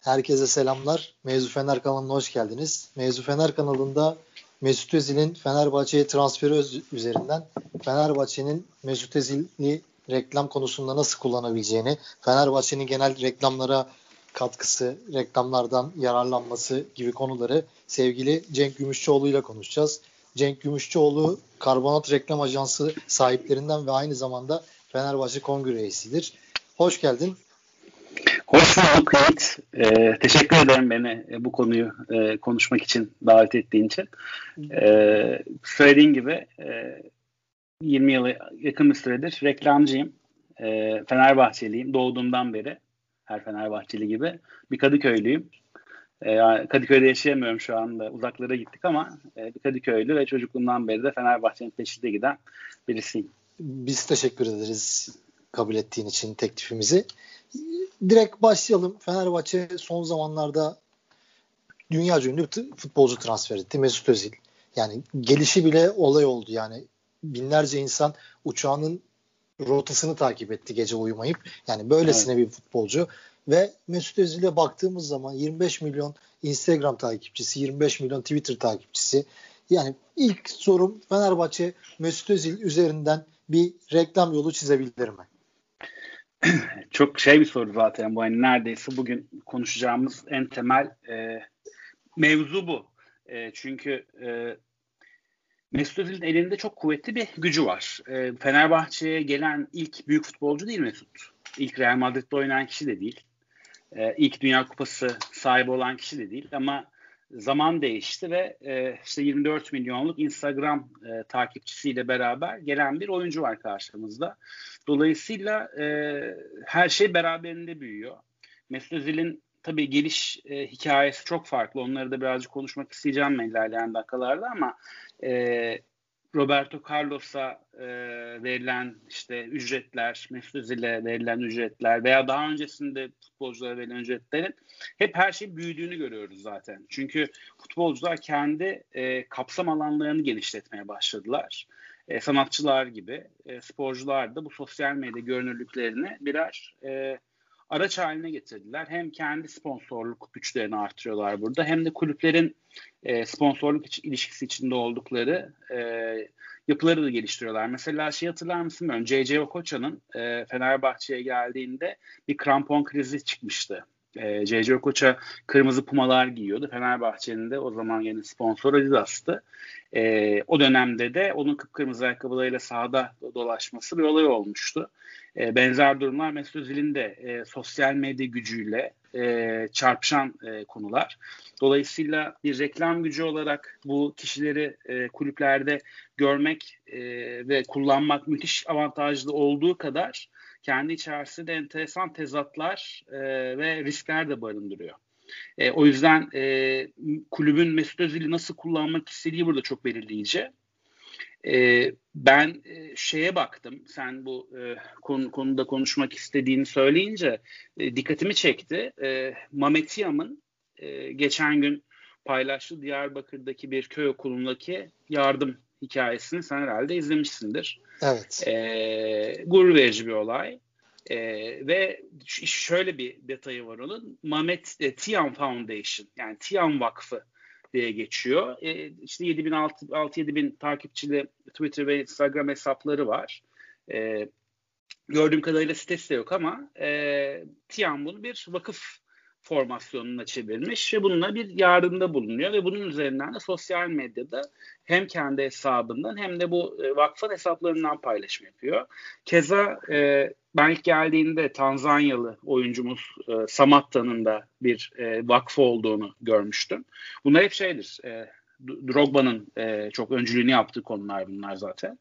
Herkese selamlar. Mevzu Fener kanalına hoş geldiniz. Mevzu Fener kanalında Mesut Özil'in Fenerbahçe'ye transferi üzerinden Fenerbahçe'nin Mesut Özil'i reklam konusunda nasıl kullanabileceğini, Fenerbahçe'nin genel reklamlara katkısı, reklamlardan yararlanması gibi konuları sevgili Cenk Gümüşçüoğlu ile konuşacağız. Cenk Gümüşçüoğlu Karbonat Reklam Ajansı sahiplerinden ve aynı zamanda Fenerbahçe Kongre reisidir. Hoş geldin. Hoş bulduk Yiğit. Ee, teşekkür ederim beni e, bu konuyu e, konuşmak için davet ettiğin için. Ee, söylediğin gibi e, 20 yılı yakın bir süredir reklamcıyım. E, Fenerbahçeliyim doğduğumdan beri. Her Fenerbahçeli gibi. Bir Kadıköylüyüm. E, Kadıköy'de yaşayamıyorum şu anda. Uzaklara gittik ama e, bir Kadıköylü ve çocukluğumdan beri de Fenerbahçe'nin peşinde giden birisiyim. Biz teşekkür ederiz kabul ettiğin için teklifimizi direkt başlayalım. Fenerbahçe son zamanlarda dünya ünlü futbolcu transfer etti. Mesut Özil. Yani gelişi bile olay oldu. Yani binlerce insan uçağının rotasını takip etti gece uyumayıp. Yani böylesine evet. bir futbolcu. Ve Mesut Özil'e baktığımız zaman 25 milyon Instagram takipçisi, 25 milyon Twitter takipçisi. Yani ilk sorum Fenerbahçe Mesut Özil üzerinden bir reklam yolu çizebilir mi? çok şey bir soru zaten bu. Yani neredeyse bugün konuşacağımız en temel e, mevzu bu. E, çünkü e, Mesut Özil'in elinde çok kuvvetli bir gücü var. E, Fenerbahçe'ye gelen ilk büyük futbolcu değil Mesut. İlk Real Madrid'de oynayan kişi de değil. E, ilk Dünya Kupası sahibi olan kişi de değil. Ama zaman değişti ve e, işte 24 milyonluk Instagram e, takipçisiyle beraber gelen bir oyuncu var karşımızda. Dolayısıyla e, her şey beraberinde büyüyor. Mesut Özil'in tabii geliş e, hikayesi çok farklı. Onları da birazcık konuşmak isteyeceğim ilerleyen dakikalarda ama e, Roberto Carlos'a e, verilen işte ücretler, Mesut verilen ücretler veya daha öncesinde futbolculara verilen ücretlerin hep her şey büyüdüğünü görüyoruz zaten. Çünkü futbolcular kendi e, kapsam alanlarını genişletmeye başladılar. E, sanatçılar gibi e, sporcular da bu sosyal medya görünürlüklerini birer e, araç haline getirdiler. Hem kendi sponsorluk güçlerini artırıyorlar burada hem de kulüplerin e, sponsorluk iç, ilişkisi içinde oldukları e, yapıları da geliştiriyorlar. Mesela şey hatırlar mısın bilmiyorum. C.C. Okoça'nın e, Fenerbahçe'ye geldiğinde bir krampon krizi çıkmıştı. E, C.C. Okoça kırmızı pumalar giyiyordu. Fenerbahçe'nin de o zaman yeni sponsor Adidas'tı. E, o dönemde de onun kıpkırmızı ayakkabılarıyla sahada dolaşması bir olay olmuştu. E, benzer durumlar Mesut Özil'in de e, sosyal medya gücüyle e, çarpışan e, konular. Dolayısıyla bir reklam gücü olarak bu kişileri e, kulüplerde görmek e, ve kullanmak müthiş avantajlı olduğu kadar kendi içerisinde enteresan tezatlar e, ve riskler de barındırıyor. E, o yüzden e, kulübün Mesut Özil'i nasıl kullanmak istediği burada çok belirleyici. E, ben e, şeye baktım, sen bu e, konu, konuda konuşmak istediğini söyleyince e, dikkatimi çekti. E, Mametiyam'ın e, geçen gün paylaştığı Diyarbakır'daki bir köy okulundaki yardım hikayesini sen herhalde izlemişsindir. Evet. E, gurur verici bir olay. E, ve şöyle bir detayı var onun. Mamet e, Tian Foundation yani Tian Vakfı diye geçiyor. E, işte 7000 6-7 bin takipçili Twitter ve Instagram hesapları var. E, gördüğüm kadarıyla sitesi de yok ama e, Tian bunu bir vakıf formasyonuna çevirmiş ve bununla bir yardımda bulunuyor ve bunun üzerinden de sosyal medyada hem kendi hesabından hem de bu e, vakfın hesaplarından paylaşım yapıyor. Keza e, ben ilk geldiğinde Tanzanyalı oyuncumuz e, Samatta'nın da bir e, vakfı olduğunu görmüştüm. Bunlar hep şeydir, e, Drogba'nın e, çok öncülüğünü yaptığı konular bunlar zaten.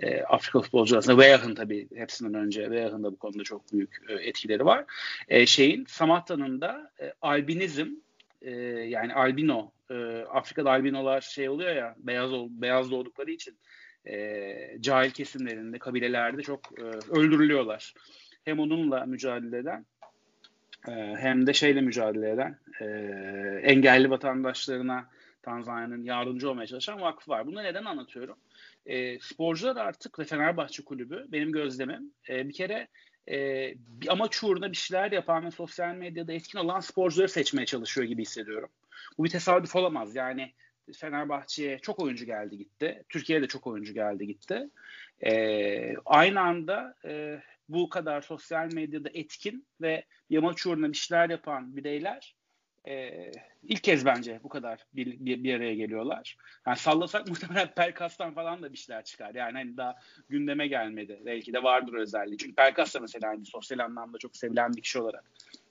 E, Afrika futbolcu aslında Weyah'ın tabii hepsinden önce Weyah'ın da bu konuda çok büyük e, etkileri var. E, şeyin Samatta'nın da e, albinizm e, yani albino e, Afrika'da albinolar şey oluyor ya beyaz beyaz doğdukları için e, cahil kesimlerinde kabilelerde çok e, öldürülüyorlar. Hem onunla mücadele eden e, hem de şeyle mücadele eden e, engelli vatandaşlarına Tanzanya'nın yardımcı olmaya çalışan vakfı var. Bunu neden anlatıyorum? E, sporcular artık ve Fenerbahçe Kulübü benim gözlemim e, bir kere e, bir amaç uğruna bir şeyler yapan ve sosyal medyada etkin olan sporcuları seçmeye çalışıyor gibi hissediyorum. Bu bir tesadüf olamaz. Yani Fenerbahçe'ye çok oyuncu geldi gitti. Türkiye'ye de çok oyuncu geldi gitti. E, aynı anda e, bu kadar sosyal medyada etkin ve yamaç uğruna bir şeyler yapan bireyler e, ilk kez bence bu kadar bir, bir, bir araya geliyorlar. Yani sallasak muhtemelen Pelkas'tan falan da bir şeyler çıkar. Yani hani daha gündeme gelmedi. Belki de vardır özelliği. Çünkü Pelkas da mesela hani sosyal anlamda çok sevilen bir kişi olarak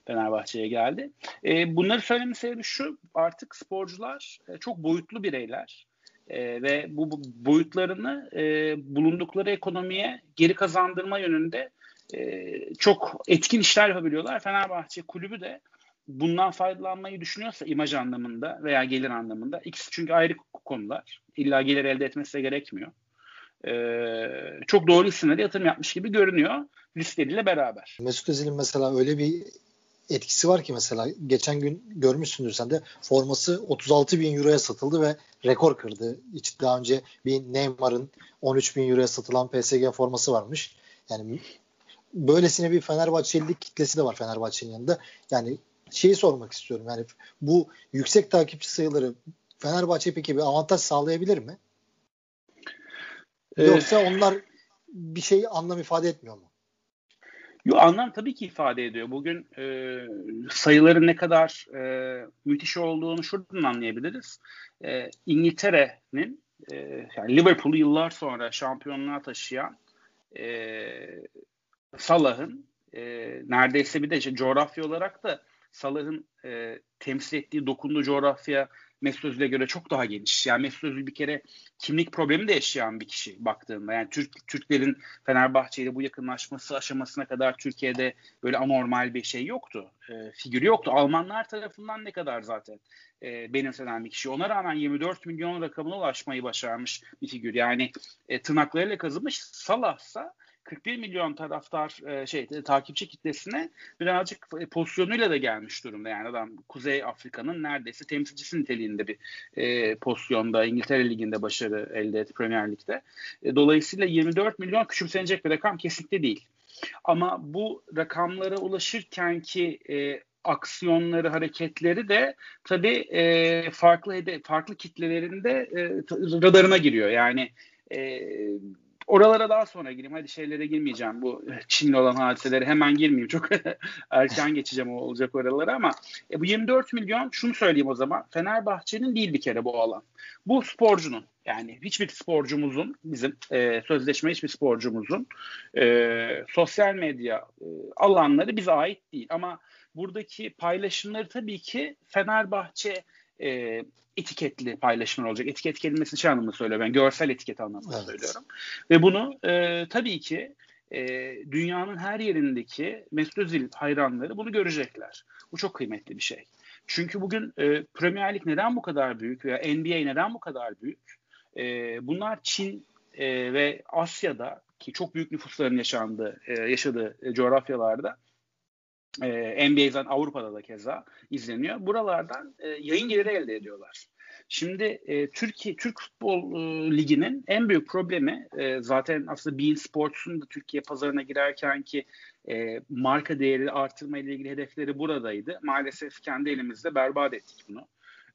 Fenerbahçe'ye geldi. E, bunları söylemin sebebi şu. Artık sporcular e, çok boyutlu bireyler. E, ve bu, bu boyutlarını e, bulundukları ekonomiye geri kazandırma yönünde e, çok etkin işler yapabiliyorlar. Fenerbahçe kulübü de bundan faydalanmayı düşünüyorsa imaj anlamında veya gelir anlamında ikisi çünkü ayrı konular. İlla gelir elde etmesi de gerekmiyor. Ee, çok doğru isimlere yatırım yapmış gibi görünüyor listeleriyle beraber. Mesut Özil'in mesela öyle bir etkisi var ki mesela geçen gün görmüşsündür sen de forması 36 bin euroya satıldı ve rekor kırdı. Hiç daha önce bir Neymar'ın 13 bin euroya satılan PSG forması varmış. Yani böylesine bir Fenerbahçelilik kitlesi de var Fenerbahçe'nin yanında. Yani şeyi sormak istiyorum. Yani bu yüksek takipçi sayıları Fenerbahçe peki bir avantaj sağlayabilir mi? Yoksa onlar bir şey anlam ifade etmiyor mu? Yo, anlam tabii ki ifade ediyor. Bugün e, sayıların ne kadar e, müthiş olduğunu şuradan anlayabiliriz. E, İngiltere'nin e, yani Liverpool'u yıllar sonra şampiyonluğa taşıyan e, Salah'ın e, neredeyse bir de işte coğrafya olarak da Salah'ın e, temsil ettiği dokunduğu coğrafya Mesut Özil'e göre çok daha geniş. Yani Mesut Özil bir kere kimlik problemi de yaşayan bir kişi baktığında. Yani Türk Türklerin Fenerbahçe ile bu yakınlaşması aşamasına kadar Türkiye'de böyle anormal bir şey yoktu. E, figürü yoktu. Almanlar tarafından ne kadar zaten e, benimsenen bir kişi. Ona rağmen 24 milyon rakamına ulaşmayı başarmış bir figür. Yani e, tırnaklarıyla kazımış. Salah'sa 41 milyon taraftar e, şey e, takipçi kitlesine birazcık e, pozisyonuyla da gelmiş durumda. Yani adam Kuzey Afrika'nın neredeyse temsilcisi niteliğinde bir e, pozisyonda İngiltere Ligi'nde başarı elde etti Premier Lig'de. E, dolayısıyla 24 milyon küçümsenecek bir rakam kesinlikle değil. Ama bu rakamlara ulaşırken ki e, aksiyonları, hareketleri de tabii e, farklı hede, farklı kitlelerinde e, radarına giriyor. Yani e, Oralara daha sonra gireyim. Hadi şeylere girmeyeceğim. Bu Çin'le olan hadiseleri hemen girmeyeyim. Çok erken geçeceğim olacak oralara ama e, bu 24 milyon şunu söyleyeyim o zaman. Fenerbahçe'nin değil bir kere bu alan. Bu sporcunun yani hiçbir sporcumuzun bizim e, sözleşme hiçbir sporcumuzun e, sosyal medya e, alanları bize ait değil. Ama buradaki paylaşımları tabii ki Fenerbahçe e, etiketli paylaşımlar olacak. Etiket kelimesini şey anlamında söylüyorum. Ben görsel etiket anlamında evet. söylüyorum. Ve bunu e, tabii ki e, dünyanın her yerindeki Mesut Özil hayranları bunu görecekler. Bu çok kıymetli bir şey. Çünkü bugün e, Premier Lig neden bu kadar büyük veya NBA neden bu kadar büyük? E, bunlar Çin e, ve Asya'da ki çok büyük nüfusların yaşandığı, e, yaşadığı e, coğrafyalarda e, ee, NBA'den Avrupa'da da keza izleniyor. Buralardan e, yayın geliri elde ediyorlar. Şimdi e, Türkiye Türk Futbol e, Ligi'nin en büyük problemi e, zaten aslında Bein Sports'un da Türkiye pazarına girerken ki e, marka değeri artırma ile ilgili hedefleri buradaydı. Maalesef kendi elimizde berbat ettik bunu.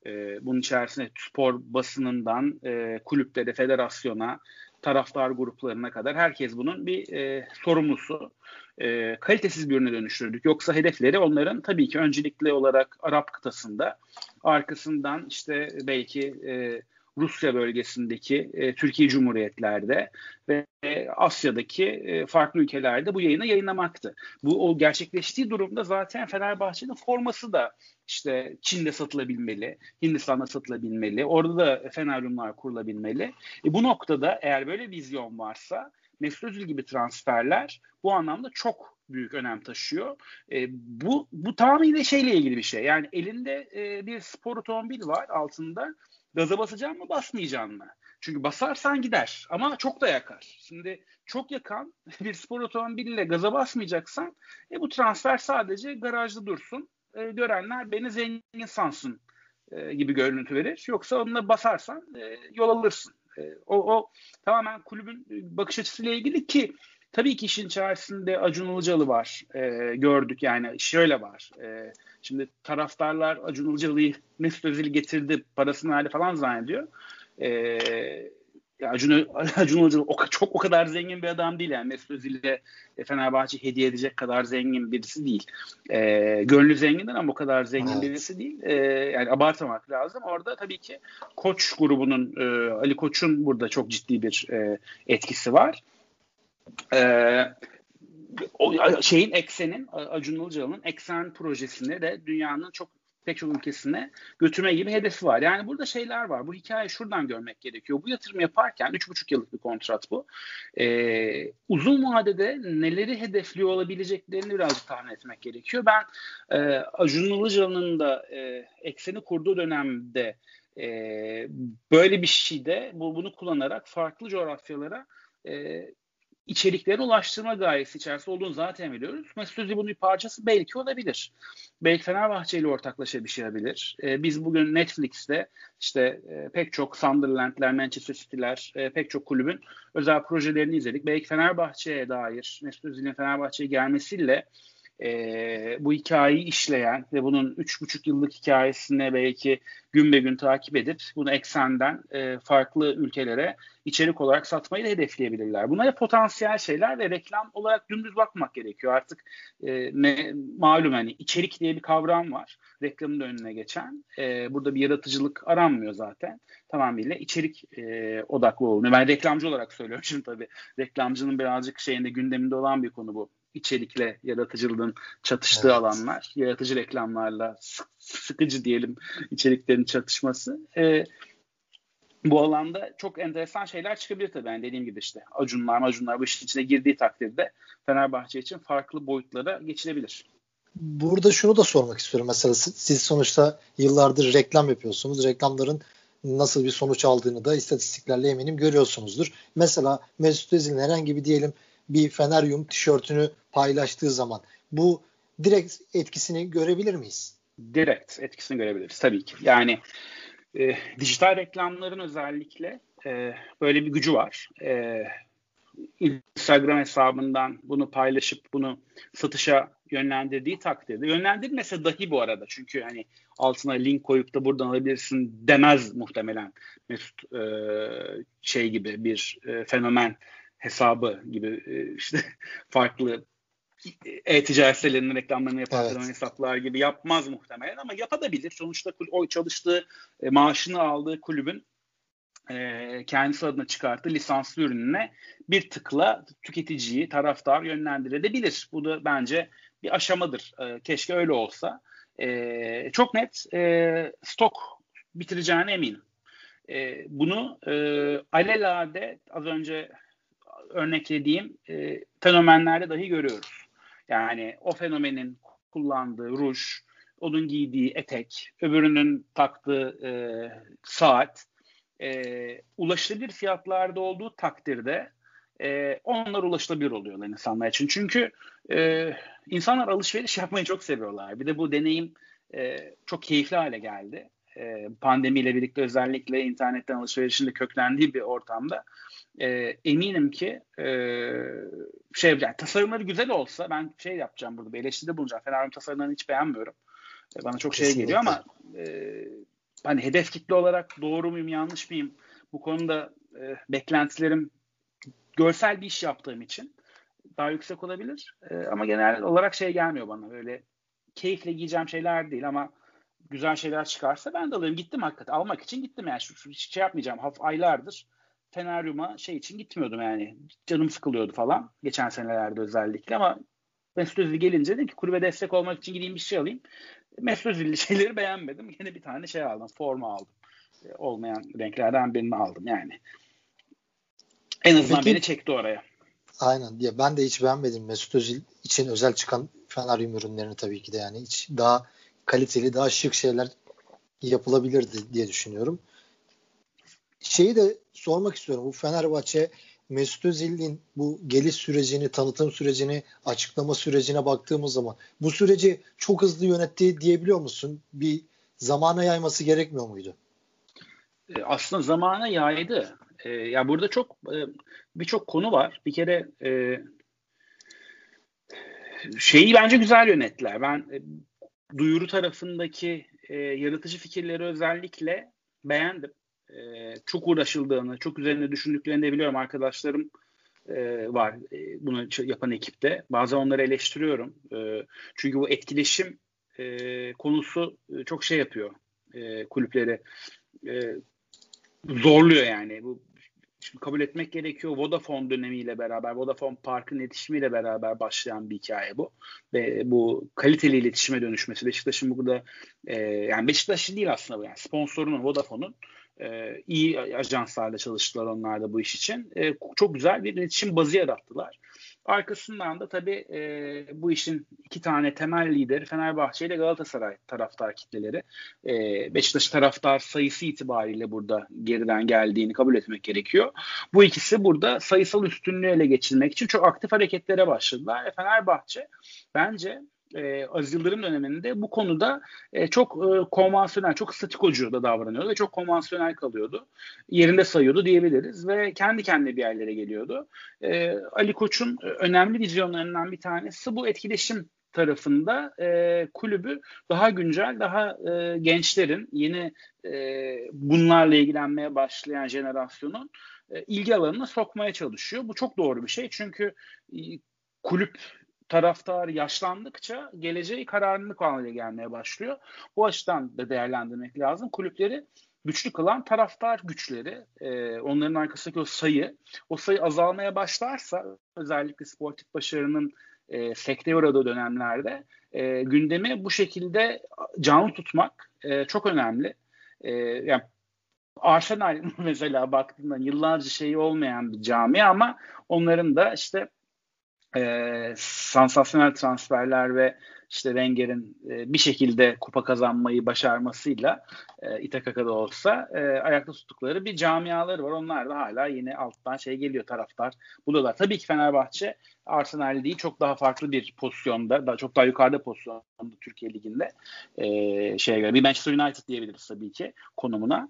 E, bunun içerisinde spor basınından e, kulüplere, federasyona, taraftar gruplarına kadar herkes bunun bir e, sorumlusu. E, kalitesiz bir ürüne dönüştürdük. Yoksa hedefleri onların tabii ki öncelikli olarak Arap kıtasında, arkasından işte belki e, Rusya bölgesindeki e, Türkiye Cumhuriyetlerde ve e, Asya'daki e, farklı ülkelerde bu yayını yayınlamaktı. Bu o gerçekleştiği durumda zaten Fenerbahçe'nin forması da işte Çin'de satılabilmeli, Hindistan'da satılabilmeli, orada da feneryumlar kurulabilmeli. E, bu noktada eğer böyle vizyon varsa Mesut Özil gibi transferler bu anlamda çok büyük önem taşıyor. E, bu bu tamamıyla şeyle ilgili bir şey. Yani elinde e, bir spor otomobil var altında. Gaza basacağım mı basmayacağım mı? Çünkü basarsan gider ama çok da yakar. Şimdi çok yakan bir spor otomobiliyle gaza basmayacaksan e, bu transfer sadece garajda dursun. E, görenler beni zengin sansın e, gibi görüntü verir. Yoksa onunla basarsan e, yol alırsın. E, o, o tamamen kulübün bakış açısıyla ilgili ki tabii ki işin içerisinde Acun Ilıcalı var. E, gördük yani şöyle var. E, şimdi taraftarlar Acun Ilıcalı'yı Mesut Özil getirdi parasını verdi falan zannediyor. E, Acun, Acun Ilıcalı o, çok o kadar zengin bir adam değil yani Mesut Özil'e Fenerbahçe hediye edecek kadar zengin birisi değil. E, gönlü zengindir ama o kadar zengin evet. birisi değil. E, yani abartmamak lazım. Orada tabii ki Koç grubunun e, Ali Koç'un burada çok ciddi bir e, etkisi var. E, o şeyin eksenin Acun Ilıcalı'nın eksen projesinde de dünyanın çok pek çok ülkesine götürme gibi hedefi var. Yani burada şeyler var. Bu hikayeyi şuradan görmek gerekiyor. Bu yatırım yaparken 3,5 yıllık bir kontrat bu. Ee, uzun vadede neleri hedefliyor olabileceklerini birazcık tahmin etmek gerekiyor. Ben e, Acun Ilıcalı'nın da e, ekseni kurduğu dönemde e, böyle bir şeyde bu, bunu kullanarak farklı coğrafyalara e, içeriklerini ulaştırma gayesi içerisinde olduğunu zaten biliyoruz. Mesut Özil bunun bir parçası belki olabilir. Belki Fenerbahçe ile ortaklaşa bir şey yapabilir. Ee, biz bugün Netflix'te işte e, pek çok Sunderland'ler, Manchester City'ler, e, pek çok kulübün özel projelerini izledik. Belki Fenerbahçe'ye dair Mesut Özil'in Fenerbahçe'ye gelmesiyle e, bu hikayeyi işleyen ve bunun üç buçuk yıllık hikayesine belki gün be gün takip edip bunu eksenden e, farklı ülkelere içerik olarak satmayı da hedefleyebilirler. Bunlar potansiyel şeyler ve reklam olarak dümdüz bakmak gerekiyor. Artık e, ne, malum hani içerik diye bir kavram var. Reklamın önüne geçen. E, burada bir yaratıcılık aranmıyor zaten. Tamamıyla içerik e, odaklı oluyor. Ben reklamcı olarak söylüyorum şimdi tabii. Reklamcının birazcık şeyinde gündeminde olan bir konu bu içerikle yaratıcılığın çatıştığı evet. alanlar. Yaratıcı reklamlarla sıkıcı diyelim içeriklerin çatışması. E, bu alanda çok enteresan şeyler çıkabilir tabii. Yani dediğim gibi işte acunlar acunlar bu işin içine girdiği takdirde Fenerbahçe için farklı boyutlara geçilebilir. Burada şunu da sormak istiyorum. Mesela siz sonuçta yıllardır reklam yapıyorsunuz. Reklamların nasıl bir sonuç aldığını da istatistiklerle eminim görüyorsunuzdur. Mesela Mesut Özil'in herhangi bir diyelim bir Feneryum tişörtünü paylaştığı zaman bu direkt etkisini görebilir miyiz? Direkt etkisini görebiliriz tabii ki. Yani e, dijital reklamların özellikle e, böyle bir gücü var. E, Instagram hesabından bunu paylaşıp bunu satışa yönlendirdiği takdirde yönlendirmese dahi bu arada çünkü hani altına link koyup da buradan alabilirsin demez muhtemelen Mesut e, şey gibi bir e, fenomen hesabı gibi e, işte farklı e-ticaret sitelerinin reklamlarını yapan evet. hesaplar gibi yapmaz muhtemelen ama yapabilir. Sonuçta o çalıştığı e, maaşını aldığı kulübün e, kendisi adına çıkarttığı lisanslı ürününe bir tıkla tüketiciyi, taraftar yönlendirebilir. Bu da bence bir aşamadır. E, keşke öyle olsa. E, çok net e, stok bitireceğine eminim. E, bunu e, alelade az önce örneklediğim e, fenomenlerde dahi görüyoruz. Yani o fenomenin kullandığı ruj, onun giydiği etek, öbürünün taktığı e, saat e, ulaşılabilir fiyatlarda olduğu takdirde e, onlar ulaşılabilir oluyorlar insanlar için. Çünkü e, insanlar alışveriş yapmayı çok seviyorlar. Bir de bu deneyim e, çok keyifli hale geldi. E, pandemiyle birlikte özellikle internetten alışverişin de köklendiği bir ortamda e, eminim ki e, şey yani tasarımları güzel olsa ben şey yapacağım burada bir eleştiride bulunacağım. Fenerbahçe tasarımlarını hiç beğenmiyorum. E, bana çok şey geliyor ama e, hani hedef kitle olarak doğru muyum yanlış mıyım bu konuda e, beklentilerim görsel bir iş yaptığım için daha yüksek olabilir. E, ama genel olarak şey gelmiyor bana böyle keyifle giyeceğim şeyler değil ama güzel şeyler çıkarsa ben de alırım. Gittim hakikaten. Almak için gittim yani. Şu, şu şey yapmayacağım. Haf aylardır Feneryum'a şey için gitmiyordum yani. Canım sıkılıyordu falan. Geçen senelerde özellikle ama Mesut Özil gelince dedim ki kulübe destek olmak için gideyim bir şey alayım. Mesut Özil'li şeyleri beğenmedim. Yine bir tane şey aldım. Forma aldım. E, olmayan renklerden birini aldım yani. En azından Peki, beni çekti oraya. Aynen. Ya ben de hiç beğenmedim Mesut Özil için özel çıkan Feneryum ürünlerini tabii ki de yani hiç daha kaliteli, daha şık şeyler yapılabilirdi diye düşünüyorum. Şeyi de sormak istiyorum. Bu Fenerbahçe Mesut Özil'in bu geliş sürecini, tanıtım sürecini, açıklama sürecine baktığımız zaman bu süreci çok hızlı yönetti diyebiliyor musun? Bir zamana yayması gerekmiyor muydu? E, aslında zamana yaydı. E, ya burada çok e, birçok konu var. Bir kere e, şeyi bence güzel yönettiler. Ben e, duyuru tarafındaki e, yaratıcı fikirleri özellikle beğendim. E, çok uğraşıldığını, çok üzerine düşündüklerini de biliyorum. Arkadaşlarım e, var e, bunu yapan ekipte. Bazen onları eleştiriyorum. E, çünkü bu etkileşim e, konusu e, çok şey yapıyor e, kulüpleri. E, zorluyor yani. Bu şimdi kabul etmek gerekiyor. Vodafone dönemiyle beraber, Vodafone Park'ın iletişimiyle beraber başlayan bir hikaye bu. Ve bu kaliteli iletişime dönüşmesi. Beşiktaş'ın burada e, yani Beşiktaş'ın değil aslında bu yani sponsorunun Vodafone'un e, iyi ajanslarla çalıştılar onlar da bu iş için. E, çok güzel bir iletişim bazı yarattılar. Arkasından da tabii e, bu işin iki tane temel lideri Fenerbahçe ile Galatasaray taraftar kitleleri. E, Beşiktaş taraftar sayısı itibariyle burada geriden geldiğini kabul etmek gerekiyor. Bu ikisi burada sayısal üstünlüğü ele geçirmek için çok aktif hareketlere başladılar. E, Fenerbahçe bence e, Aziz Yıldırım döneminde bu konuda e, çok e, konvansiyonel, çok statikocu da davranıyordu ve çok konvansiyonel kalıyordu. Yerinde sayıyordu diyebiliriz ve kendi kendine bir yerlere geliyordu. E, Ali Koç'un önemli vizyonlarından bir tanesi bu etkileşim tarafında e, kulübü daha güncel, daha e, gençlerin, yeni e, bunlarla ilgilenmeye başlayan jenerasyonun e, ilgi alanına sokmaya çalışıyor. Bu çok doğru bir şey çünkü e, kulüp taraftar yaşlandıkça geleceği kararlılık haline gelmeye başlıyor. Bu açıdan da değerlendirmek lazım. Kulüpleri güçlü kılan taraftar güçleri, e, onların arkasındaki o sayı, o sayı azalmaya başlarsa özellikle sportif başarının e, sekteye uğradığı dönemlerde e, gündemi bu şekilde canlı tutmak e, çok önemli. E, yani Arsenal mesela baktığında yıllarca şeyi olmayan bir cami ama onların da işte e, sansasyonel transferler ve işte Wenger'in e, bir şekilde kupa kazanmayı başarmasıyla e, İTKK'da olsa e, ayakta tuttukları bir camiaları var. Onlar da hala yine alttan şey geliyor taraftar buluyorlar. Tabii ki Fenerbahçe Arsenal değil çok daha farklı bir pozisyonda, daha çok daha yukarıda pozisyonda Türkiye Ligi'nde e, şeye göre. Bir Manchester United diyebiliriz tabii ki konumuna.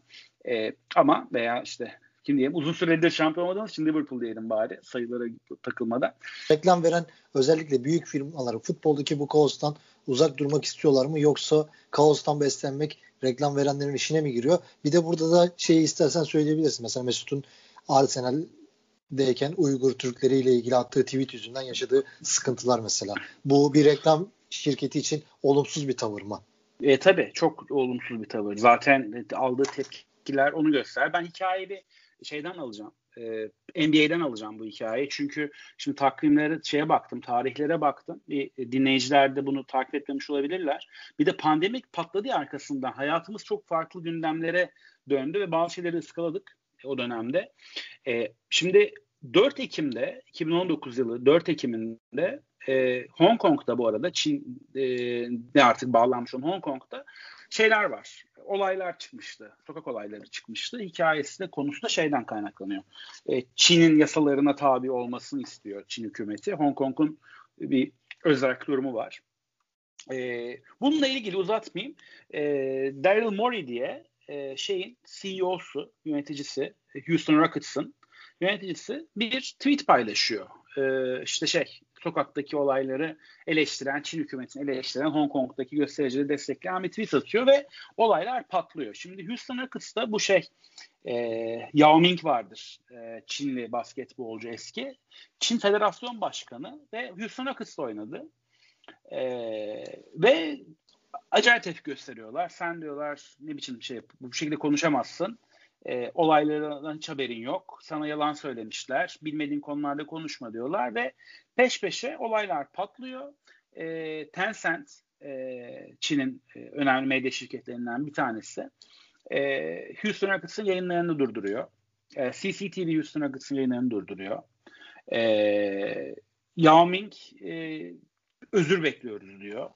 E, ama veya işte kim diyeyim uzun süredir şampiyon olmadığımız için Liverpool diyelim bari sayılara takılmadan. Reklam veren özellikle büyük firmalar futboldaki bu kaostan uzak durmak istiyorlar mı yoksa kaostan beslenmek reklam verenlerin işine mi giriyor? Bir de burada da şeyi istersen söyleyebilirsin. Mesela Mesut'un Arsenal'deyken Uygur Türkleri ile ilgili attığı tweet yüzünden yaşadığı sıkıntılar mesela. Bu bir reklam şirketi için olumsuz bir tavır mı? E, tabii çok olumsuz bir tavır. Zaten aldığı tepkiler onu göster. Ben hikayeyi bir şeyden alacağım. E, NBA'den alacağım bu hikayeyi. Çünkü şimdi takvimlere şeye baktım, tarihlere baktım. Bir, dinleyiciler de bunu takip etmemiş olabilirler. Bir de pandemik patladı ya arkasından. Hayatımız çok farklı gündemlere döndü ve bazı şeyleri ıskaladık o dönemde. E, şimdi 4 Ekim'de 2019 yılı 4 Ekim'inde e, Hong Kong'da bu arada Çin e, artık bağlanmış olan Hong Kong'da şeyler var. Olaylar çıkmıştı. Sokak olayları çıkmıştı. Hikayesi de konusu da şeyden kaynaklanıyor. E, Çin'in yasalarına tabi olmasını istiyor Çin hükümeti. Hong Kong'un bir özel durumu var. E, bununla ilgili uzatmayayım. E, Daryl Morey diye e, şeyin CEO'su, yöneticisi Houston Rockets'ın yöneticisi bir tweet paylaşıyor. E, işte şey sokaktaki olayları eleştiren, Çin hükümetini eleştiren, Hong Kong'daki göstericileri destekleyen bir tweet atıyor ve olaylar patlıyor. Şimdi Houston Rockets'ta bu şey e, Yao Ming vardır. E, Çinli basketbolcu eski. Çin Federasyon Başkanı ve Houston Rockets'ta oynadı. E, ve acayip tepki gösteriyorlar. Sen diyorlar ne biçim şey bu şekilde konuşamazsın e, olaylardan hiç haberin yok. Sana yalan söylemişler. Bilmediğin konularda konuşma diyorlar ve peş peşe olaylar patlıyor. E, Tencent e, Çin'in e, önemli medya şirketlerinden bir tanesi. E, Houston Rockets'ın yayınlarını durduruyor. E, CCTV Houston Rockets'ın yayınlarını durduruyor. E, Yao Ming e, özür bekliyoruz diyor.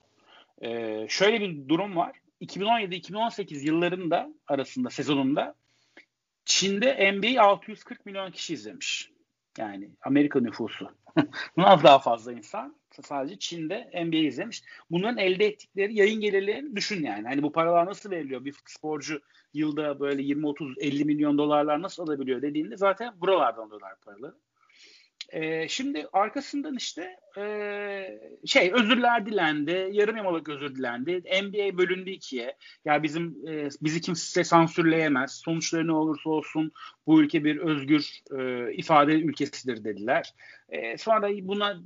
E, şöyle bir durum var. 2017-2018 yıllarında arasında sezonunda Çin'de NBA 640 milyon kişi izlemiş. Yani Amerika nüfusu az daha fazla insan sadece Çin'de NBA izlemiş. Bunların elde ettikleri yayın gelirlerini düşün yani. Hani bu paralar nasıl veriliyor? Bir sporcu yılda böyle 20 30 50 milyon dolarlar nasıl alabiliyor dediğinde zaten buralardan alıyorlar paraları. E, şimdi arkasından işte e, şey özürler dilendi, yarım yamalak özür dilendi. NBA bölündü ikiye. Ya bizim e, bizi kimse sansürleyemez. Sonuçları ne olursa olsun bu ülke bir özgür e, ifade ülkesidir dediler. E, sonra buna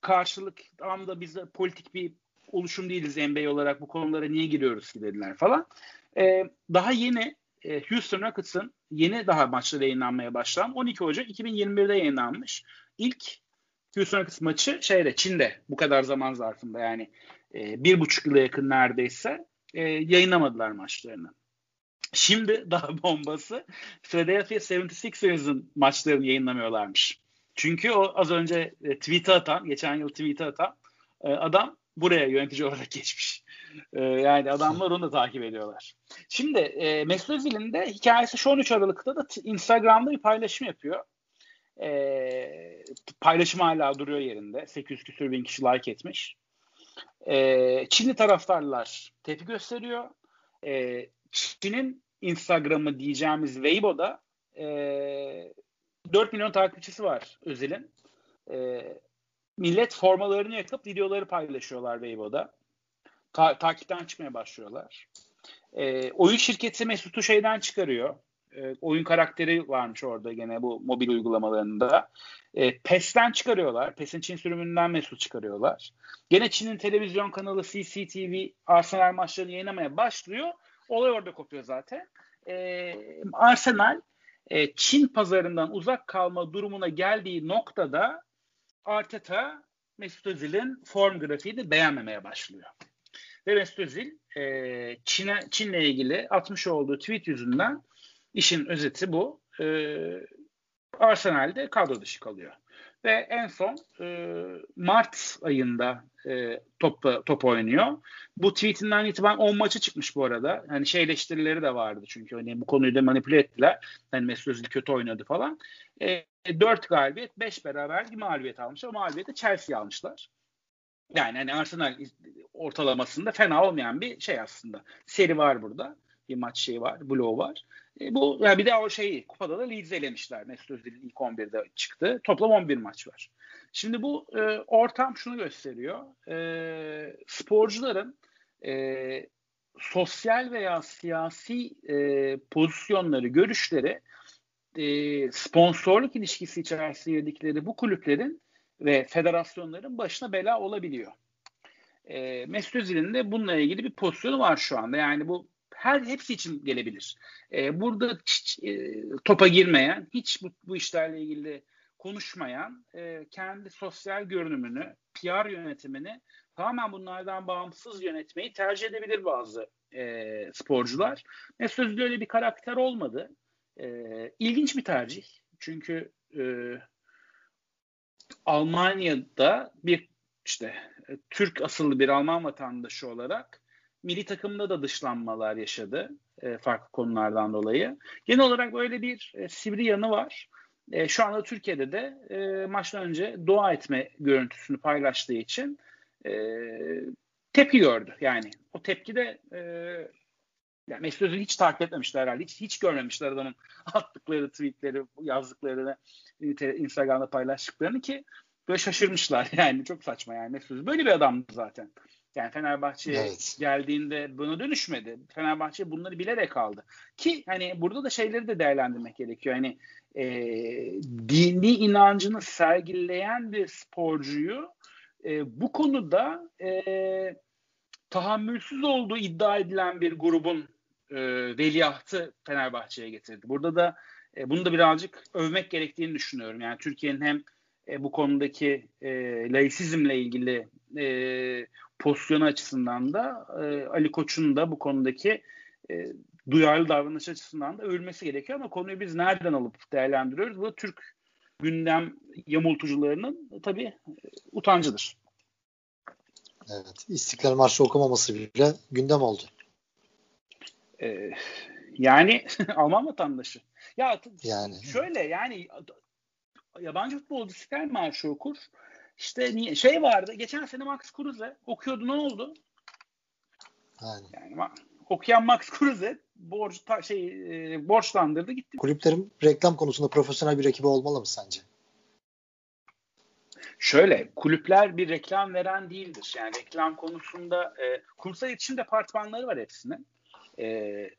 karşılık tam da biz politik bir oluşum değiliz NBA olarak bu konulara niye giriyoruz ki dediler falan. E, daha yeni e, Houston Rockets'ın yeni daha maçları yayınlanmaya başlayan 12 Ocak 2021'de yayınlanmış. İlk Houston maçı şeyde Çin'de bu kadar zaman zarfında yani e, bir buçuk yıla yakın neredeyse e, yayınlamadılar maçlarını. Şimdi daha bombası Philadelphia 76ers'ın maçlarını yayınlamıyorlarmış. Çünkü o az önce e, tweet'e atan, geçen yıl tweet'e atan e, adam buraya yönetici olarak geçmiş. E, yani adamlar onu da takip ediyorlar. Şimdi e, Mesut Özil'in de hikayesi şu 13 Aralık'ta da Instagram'da bir paylaşım yapıyor. E, paylaşım hala duruyor yerinde. 800 küsur bin kişi like etmiş. E, Çinli taraftarlar tepki gösteriyor. E, Çin'in Instagram'ı diyeceğimiz Weibo'da e, 4 milyon takipçisi var Özil'in. E, millet formalarını yakıp videoları paylaşıyorlar Weibo'da. Ta- takipten çıkmaya başlıyorlar. E, oyun şirketi Mesut'u şeyden çıkarıyor. E, oyun karakteri varmış orada gene bu mobil uygulamalarında. E, PES'ten çıkarıyorlar. PES'in Çin sürümünden Mesut çıkarıyorlar. Gene Çin'in televizyon kanalı CCTV Arsenal maçlarını yayınlamaya başlıyor. Olay orada kopuyor zaten. E, Arsenal e, Çin pazarından uzak kalma durumuna geldiği noktada Arteta Mesut Özil'in form grafiğini beğenmemeye başlıyor. Ve Mesut Özil e, Çin'e, Çin'le ilgili atmış olduğu tweet yüzünden işin özeti bu. E, Arsenal'de kadro dışı kalıyor. Ve en son e, Mart ayında e, top, top oynuyor. Bu tweetinden itibaren 10 maçı çıkmış bu arada. Hani şey eleştirileri de vardı çünkü hani bu konuyu da manipüle ettiler. Hani Mesut Özil kötü oynadı falan. E, 4 galibiyet, 5 beraber bir mağlubiyet almışlar. O mağlubiyeti Chelsea almışlar. Yani hani Arsenal ortalamasında fena olmayan bir şey aslında. Seri var burada. Bir maç şeyi var, bloğu var. E, bu yani bir de o şeyi kupada da Leeds'i elemişler. Mesut Özil'in ilk 11'de çıktı. Toplam 11 maç var. Şimdi bu e, ortam şunu gösteriyor. E, sporcuların e, sosyal veya siyasi e, pozisyonları, görüşleri e, sponsorluk ilişkisi içerisinde girdikleri bu kulüplerin ve federasyonların başına bela olabiliyor. E, Mesut Özil'in de bununla ilgili bir pozisyonu var şu anda. Yani bu her hepsi için gelebilir. E, burada hiç, e, topa girmeyen, hiç bu, bu işlerle ilgili konuşmayan, e, kendi sosyal görünümünü, PR yönetimini tamamen bunlardan bağımsız yönetmeyi tercih edebilir bazı e, sporcular. Mesut Özil öyle bir karakter olmadı. E, ilginç bir tercih. Çünkü e, Almanya'da bir işte Türk asıllı bir Alman vatandaşı olarak milli takımda da dışlanmalar yaşadı e, farklı konulardan dolayı. Genel olarak böyle bir e, sivri yanı var. E, şu anda Türkiye'de de e, maçtan önce dua etme görüntüsünü paylaştığı için tepki gördü. Yani o tepki de yani Mesut Özil'i hiç takip etmemişler herhalde. Hiç, hiç görmemişler adamın attıkları tweetleri, yazdıklarını Instagram'da paylaştıklarını ki böyle şaşırmışlar. Yani çok saçma yani Mesut Özil. Böyle bir adamdı zaten. Yani Fenerbahçe'ye evet. geldiğinde bunu dönüşmedi. Fenerbahçe bunları bilerek aldı. Ki hani burada da şeyleri de değerlendirmek gerekiyor. Hani e, dini inancını sergileyen bir sporcuyu e, bu konuda e, tahammülsüz olduğu iddia edilen bir grubun e, veliahtı Fenerbahçe'ye getirdi. Burada da e, bunu da birazcık övmek gerektiğini düşünüyorum. Yani Türkiye'nin hem e, bu konudaki e, laisizmle ilgili e, pozisyonu açısından da e, Ali Koç'un da bu konudaki e, duyarlı davranış açısından da övülmesi gerekiyor ama konuyu biz nereden alıp değerlendiriyoruz? Bu Türk gündem yamultucularının tabii utancıdır. Evet. İstiklal Marşı okumaması bile gündem oldu. Ee, yani Alman vatandaşı. Ya yani. şöyle yani yabancı futbolcu ister maaşı okur. İşte niye, şey vardı. Geçen sene Max Kruse okuyordu ne oldu? Yani, yani okuyan Max Kruse borç ta, şey e, borçlandırdı gitti. Kulüplerin reklam konusunda profesyonel bir ekibi olmalı mı sence? Şöyle kulüpler bir reklam veren değildir. Yani reklam konusunda e, kurumsal iletişim departmanları var hepsinin. E,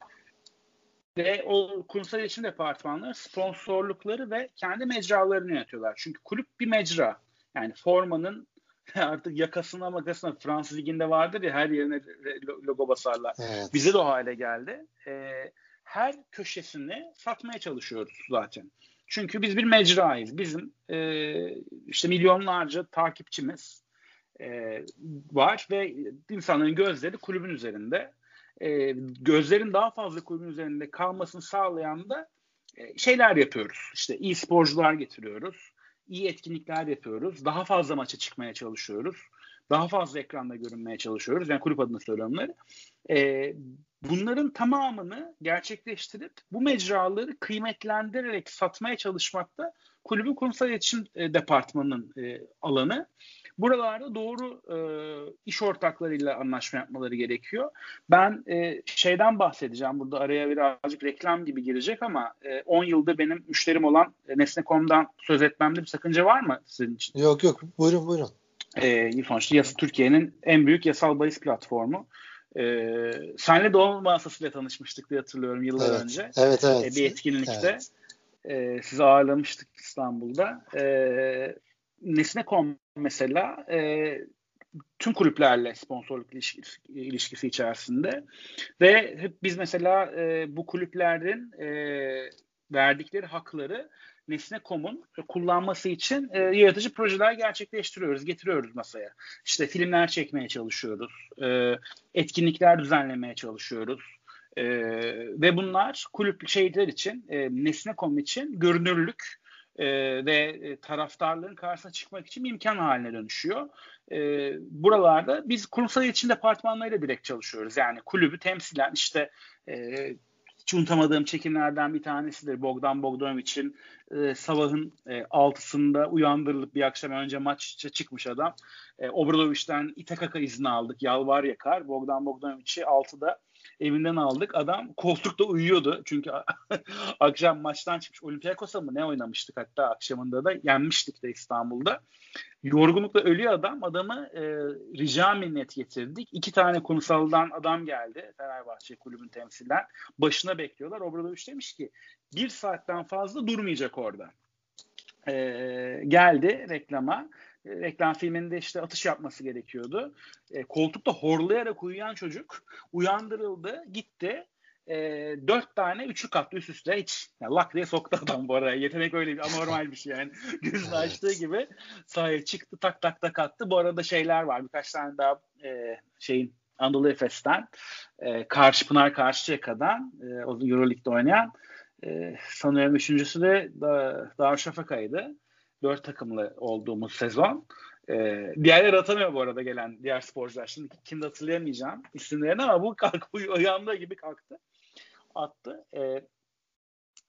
ve o kurumsal iletişim departmanları sponsorlukları ve kendi mecralarını yönetiyorlar. Çünkü kulüp bir mecra. Yani formanın artık yakasına makasına Fransız liginde vardır ya her yerine logo basarlar. Evet. Bize de o hale geldi. Ee, her köşesini satmaya çalışıyoruz zaten. Çünkü biz bir mecrayız. Bizim e, işte milyonlarca takipçimiz e, var ve insanların gözleri kulübün üzerinde. E, gözlerin daha fazla kulübün üzerinde kalmasını sağlayan da e, şeyler yapıyoruz. İşte iyi sporcular getiriyoruz iyi etkinlikler yapıyoruz. Daha fazla maça çıkmaya çalışıyoruz. Daha fazla ekranda görünmeye çalışıyoruz. Yani kulüp adına söylüyorum. E, bunların tamamını gerçekleştirip bu mecraları kıymetlendirerek satmaya çalışmak da kulübün kurumsal iletişim e, departmanının e, alanı. Buralarda doğru e, iş ortaklarıyla anlaşma yapmaları gerekiyor. Ben e, şeyden bahsedeceğim burada araya birazcık reklam gibi girecek ama 10 e, yılda benim müşterim olan e, Nesne.com'dan söz etmemde bir sakınca var mı sizin için? Yok yok buyurun buyurun. E, sonuçta yasa, Türkiye'nin en büyük yasal bahis platformu. Ee, senle doğum masasıyla tanışmıştık diye hatırlıyorum yıllar evet, önce. Evet evet. Ee, bir etkinlikte. Evet. Ee, sizi ağırlamıştık İstanbul'da. Ee, Nesne.com mesela e, tüm kulüplerle sponsorluk ilişkisi, ilişkisi içerisinde ve hep biz mesela e, bu kulüplerin e, verdikleri hakları Nesne.com'un kullanması için e, yaratıcı projeler gerçekleştiriyoruz, getiriyoruz masaya. İşte filmler çekmeye çalışıyoruz, e, etkinlikler düzenlemeye çalışıyoruz. E, ve bunlar kulüp şeyler için, e, Nesne.com için görünürlük e, ve e, taraftarların karşısına çıkmak için bir imkan haline dönüşüyor. E, buralarda biz kurumsal iletişim departmanlarıyla direkt çalışıyoruz. Yani kulübü temsilen işte e, hiç unutamadığım çekimlerden bir tanesidir. Bogdan Bogdanovic'in e, sabahın e, altısında uyandırılıp bir akşam önce maça çıkmış adam. E, Obradoviç'ten İtakaka izni aldık. Yalvar yakar. Bogdan Bogdanovic'i altıda evinden aldık. Adam koltukta uyuyordu. Çünkü akşam maçtan çıkmış. Olympiakos'a mı ne oynamıştık hatta akşamında da yenmiştik de İstanbul'da. Yorgunlukla ölüyor adam. Adamı e, rica minnet getirdik. İki tane kurumsaldan adam geldi. Fenerbahçe kulübün temsilen. Başına bekliyorlar. Obradoviç demiş ki bir saatten fazla durmayacak orada. E, geldi reklama reklam filminde işte atış yapması gerekiyordu. E, koltukta horlayarak uyuyan çocuk uyandırıldı, gitti. E, dört tane üçlü attı üst üste hiç yani lak diye soktu adam bu araya. Yetenek öyle bir anormal bir şey yani. Gözünü açtığı gibi sahaya çıktı tak tak tak attı. Bu arada şeyler var birkaç tane daha e, şeyin Anadolu Efes'ten e, Karşı Pınar Karşıyaka'dan e, o Euroleague'de oynayan e, sanıyorum üçüncüsü de da, Darüşşafaka'ydı dört takımlı olduğumuz sezon. Ee, diğerleri atamıyor bu arada gelen diğer sporcular. Şimdi kimde hatırlayamayacağım isimlerini ama bu kalk uyandığı gibi kalktı. Attı. Ee,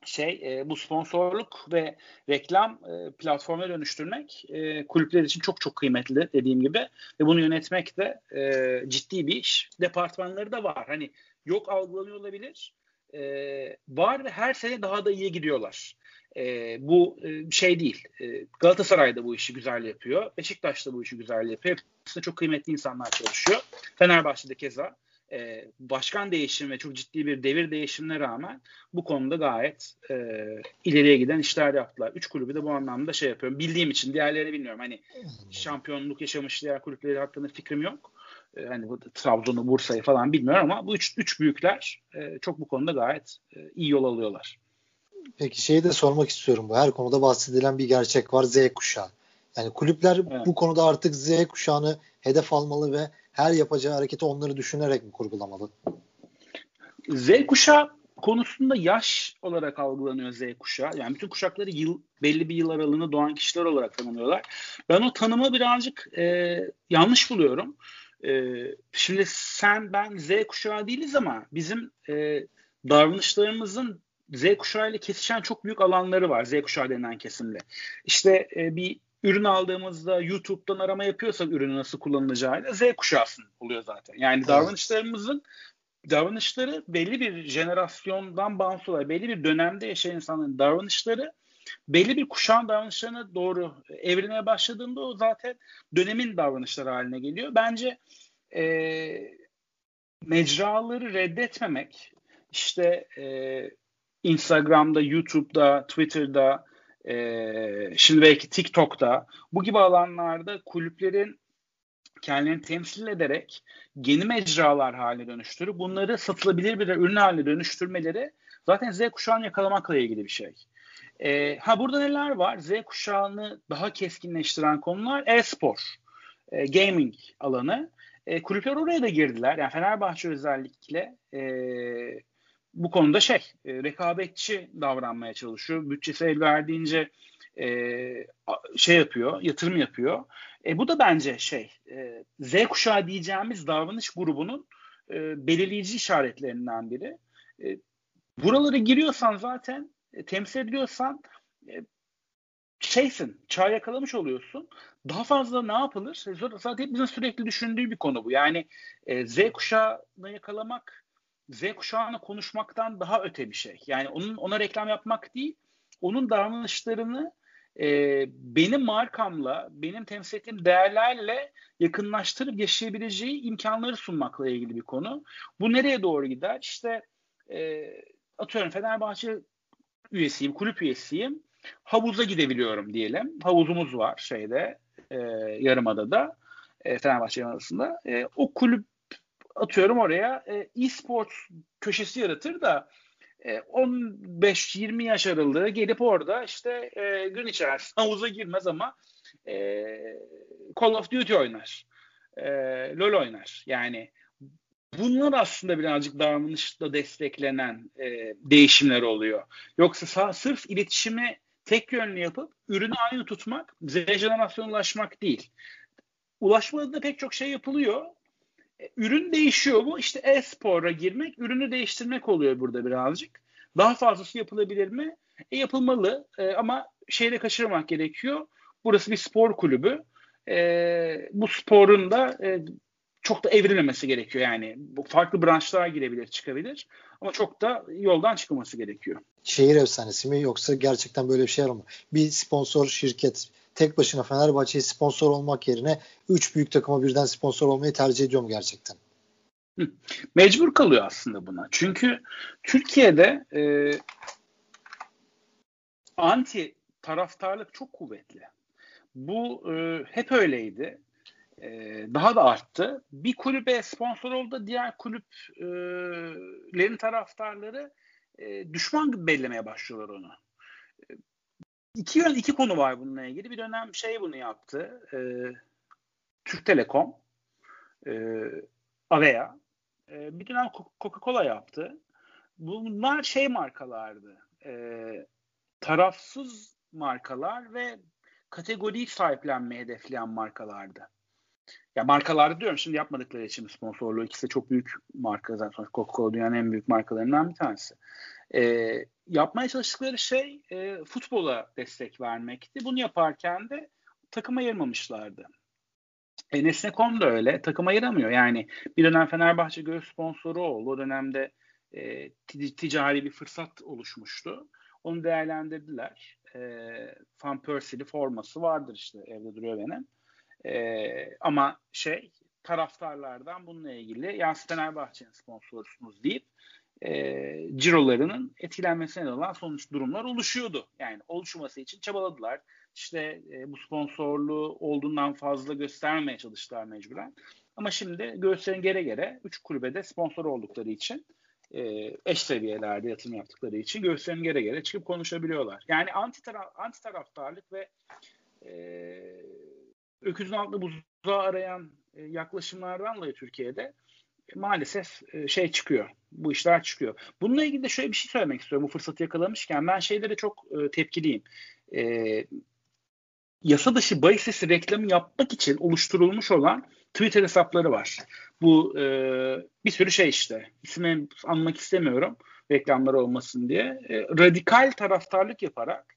şey e, bu sponsorluk ve reklam e, platformuna dönüştürmek e, kulüpler için çok çok kıymetli dediğim gibi ve bunu yönetmek de e, ciddi bir iş. Departmanları da var. Hani yok algılanıyor olabilir. E, var ve her sene daha da iyi gidiyorlar. E, bu e, şey değil. E, Galatasaray da bu işi güzel yapıyor. Beşiktaş da bu işi güzel yapıyor. Hepsinde çok kıymetli insanlar çalışıyor. Fenerbahçe'de keza e, başkan değişimi ve çok ciddi bir devir değişimine rağmen bu konuda gayet e, ileriye giden işler yaptılar. Üç kulübü de bu anlamda şey yapıyorum. Bildiğim için diğerlerini bilmiyorum. Hani şampiyonluk yaşamış diğer kulüpleri hakkında fikrim yok. E, hani Trabzon'u, Bursa'yı falan bilmiyorum ama bu üç, üç büyükler e, çok bu konuda gayet e, iyi yol alıyorlar. Peki şeyi de sormak istiyorum. Bu her konuda bahsedilen bir gerçek var Z kuşağı. Yani kulüpler evet. bu konuda artık Z kuşağını hedef almalı ve her yapacağı hareketi onları düşünerek mi kurgulamalı? Z kuşağı konusunda yaş olarak algılanıyor Z kuşağı. Yani bütün kuşakları yıl belli bir yıl aralığında doğan kişiler olarak tanımlıyorlar. Ben o tanımı birazcık e, yanlış buluyorum. E, şimdi sen ben Z kuşağı değiliz ama bizim e, davranışlarımızın Z kuşağı ile kesişen çok büyük alanları var Z kuşağı denen kesimle. İşte e, bir ürün aldığımızda YouTube'dan arama yapıyorsak ürünü nasıl kullanılacağıyla Z kuşağı oluyor zaten. Yani evet. davranışlarımızın davranışları belli bir jenerasyondan bağımsız olarak belli bir dönemde yaşayan insanların davranışları belli bir kuşağın davranışlarına doğru evrilmeye başladığında o zaten dönemin davranışları haline geliyor. Bence e, mecraları reddetmemek işte e, Instagram'da, YouTube'da, Twitter'da, e, şimdi belki TikTok'ta bu gibi alanlarda kulüplerin kendilerini temsil ederek yeni mecralar haline dönüştürüp bunları satılabilir bir ürün haline dönüştürmeleri zaten Z kuşağını yakalamakla ilgili bir şey. E, ha burada neler var? Z kuşağını daha keskinleştiren konular e-spor, e, gaming alanı. E, kulüpler oraya da girdiler. Yani Fenerbahçe özellikle e, bu konuda şey e, rekabetçi davranmaya çalışıyor. Bütçesi el verdiğince e, şey yapıyor, yatırım yapıyor. E, bu da bence şey e, Z kuşağı diyeceğimiz davranış grubunun e, belirleyici işaretlerinden biri. E, buralara giriyorsan zaten temsil ediyorsan e, şeysin, çağ yakalamış oluyorsun. Daha fazla ne yapılır? E, zaten hepimizin sürekli düşündüğü bir konu bu. Yani e, Z kuşağını yakalamak, Z kuşağını konuşmaktan daha öte bir şey. Yani onun ona reklam yapmak değil, onun davranışlarını e, benim markamla, benim temsil ettiğim değerlerle yakınlaştırıp yaşayabileceği imkanları sunmakla ilgili bir konu. Bu nereye doğru gider? İşte e, atıyorum Fenerbahçe üyesiyim, kulüp üyesiyim. Havuza gidebiliyorum diyelim. Havuzumuz var şeyde, e, Yarımada'da, e, Fenerbahçe Yarımada'sında. E, o kulüp atıyorum oraya e, e-sports köşesi yaratır da 15-20 e, yaş aralığı gelip orada işte e, gün içerisinde havuza girmez ama e, Call of Duty oynar. E, LoL oynar. Yani bunlar aslında birazcık davranışla desteklenen e, değişimler oluyor. Yoksa sağ, sırf iletişimi tek yönlü yapıp ürünü aynı tutmak, Z jenerasyona ulaşmak değil. Ulaşmada da pek çok şey yapılıyor. E, ürün değişiyor mu? İşte e-spora girmek, ürünü değiştirmek oluyor burada birazcık. Daha fazlası yapılabilir mi? E, yapılmalı e, ama şeyde kaçırmak gerekiyor. Burası bir spor kulübü. E, bu sporun da e, çok da evrilmemesi gerekiyor. Yani bu farklı branşlara girebilir, çıkabilir. Ama çok da yoldan çıkılması gerekiyor. Şehir efsanesi mi yoksa gerçekten böyle bir şey var mı? Bir sponsor şirket tek başına Fenerbahçe'ye sponsor olmak yerine üç büyük takıma birden sponsor olmayı tercih ediyorum gerçekten. Mecbur kalıyor aslında buna. Çünkü Türkiye'de e, anti taraftarlık çok kuvvetli. Bu e, hep öyleydi. E, daha da arttı. Bir kulübe sponsor oldu, diğer kulüplerin taraftarları e, düşman bellemeye başlıyorlar onu iki yön iki konu var bununla ilgili. Bir dönem şey bunu yaptı. E, Türk Telekom, e, Avea. E, bir dönem Coca-Cola yaptı. Bunlar şey markalardı. E, tarafsız markalar ve kategoriyi sahiplenmeye hedefleyen markalardı. Ya markalarda diyorum şimdi yapmadıkları için sponsorluğu ikisi de çok büyük marka zaten Coca-Cola dünyanın en büyük markalarından bir tanesi. E, yapmaya çalıştıkları şey e, futbola destek vermekti. Bunu yaparken de takım ayırmamışlardı. E, Nesne.com da öyle. Takım ayıramıyor. Yani bir dönem Fenerbahçe göğüs sponsoru oldu. O dönemde e, ticari bir fırsat oluşmuştu. Onu değerlendirdiler. E, Van Persie'li forması vardır işte evde duruyor benim. E, ama şey taraftarlardan bununla ilgili ya Fenerbahçe'nin sponsorusunuz deyip e, cirolarının etkilenmesine olan sonuç durumlar oluşuyordu. Yani oluşması için çabaladılar. İşte e, bu sponsorluğu olduğundan fazla göstermeye çalıştılar mecburen. Ama şimdi göğüslerin gere gere 3 kulübede sponsor oldukları için e, eş seviyelerde yatırım yaptıkları için göğüslerin gere gere çıkıp konuşabiliyorlar. Yani anti, taraf, anti taraftarlık ve e, öküzün altında buzağı arayan e, yaklaşımlardan dolayı Türkiye'de maalesef e, şey çıkıyor. Bu işler çıkıyor. Bununla ilgili de şöyle bir şey söylemek istiyorum. Bu fırsatı yakalamışken ben şeylere çok e, tepkiliyim. E, yasa dışı bahis sitesi reklamı yapmak için oluşturulmuş olan Twitter hesapları var. Bu e, bir sürü şey işte. İsmi anmak istemiyorum. reklamlar olmasın diye e, radikal taraftarlık yaparak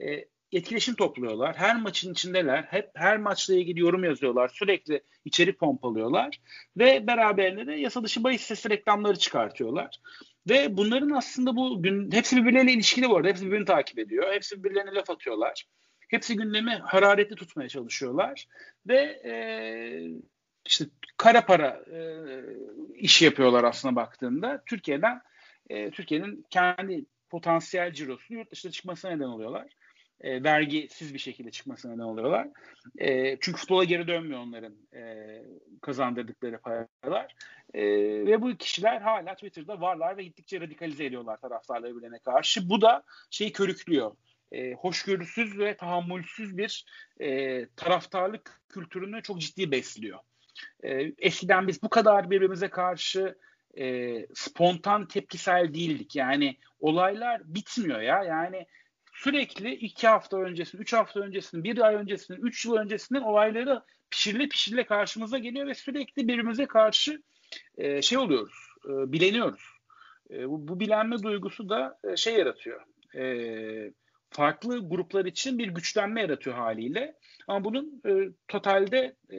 e, etkileşim topluyorlar. Her maçın içindeler. Hep her maçla ilgili yorum yazıyorlar. Sürekli içeri pompalıyorlar ve beraberinde de yasa dışı bahis sesi reklamları çıkartıyorlar. Ve bunların aslında bu gün hepsi birbirleriyle ilişkili bu arada. Hepsi birbirini takip ediyor. Hepsi birbirlerine laf atıyorlar. Hepsi gündemi hararetli tutmaya çalışıyorlar. Ve e, işte kara para e, işi yapıyorlar aslında baktığında. Türkiye'den e, Türkiye'nin kendi potansiyel cirosunu yurt dışına çıkmasına neden oluyorlar. E, vergisiz bir şekilde çıkmasına neden oluyorlar. E, çünkü futbola geri dönmüyor onların e, kazandırdıkları paralar. E, ve bu kişiler hala Twitter'da varlar ve gittikçe radikalize ediyorlar taraftarları birbirine karşı. Bu da şeyi körüklüyor. E, hoşgörüsüz ve tahammülsüz bir e, taraftarlık kültürünü çok ciddi besliyor. E, eskiden biz bu kadar birbirimize karşı e, spontan tepkisel değildik. Yani olaylar bitmiyor ya. Yani sürekli iki hafta öncesinin, üç hafta öncesinin, bir ay öncesinin, üç yıl öncesinin olayları pişirile pişirile karşımıza geliyor ve sürekli birbirimize karşı e, şey oluyoruz, e, bileniyoruz. E, bu, bu bilenme duygusu da e, şey yaratıyor. E, farklı gruplar için bir güçlenme yaratıyor haliyle. Ama bunun e, totalde e,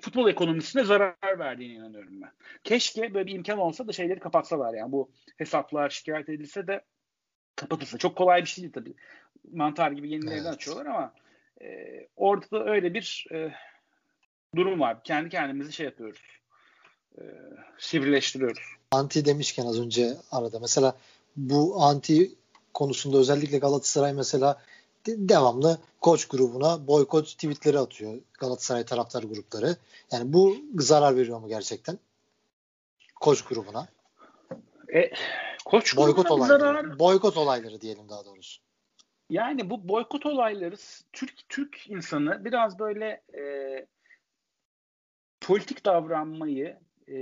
futbol ekonomisine zarar verdiğine inanıyorum ben. Keşke böyle bir imkan olsa da şeyleri kapatsalar yani bu hesaplar şikayet edilse de kapatılsa. Çok kolay bir şey değil tabii. Mantar gibi yenilerini evet. açıyorlar ama e, orada da öyle bir e, durum var. Kendi kendimizi şey yapıyoruz. E, sivrileştiriyoruz. Anti demişken az önce arada mesela bu anti konusunda özellikle Galatasaray mesela devamlı koç grubuna boykot tweetleri atıyor Galatasaray taraftar grupları. Yani bu zarar veriyor mu gerçekten? Koç grubuna. E, koç boykot olayları. Zarar... Boykot olayları diyelim daha doğrusu. Yani bu boykot olayları Türk Türk insanı biraz böyle e, politik davranmayı e,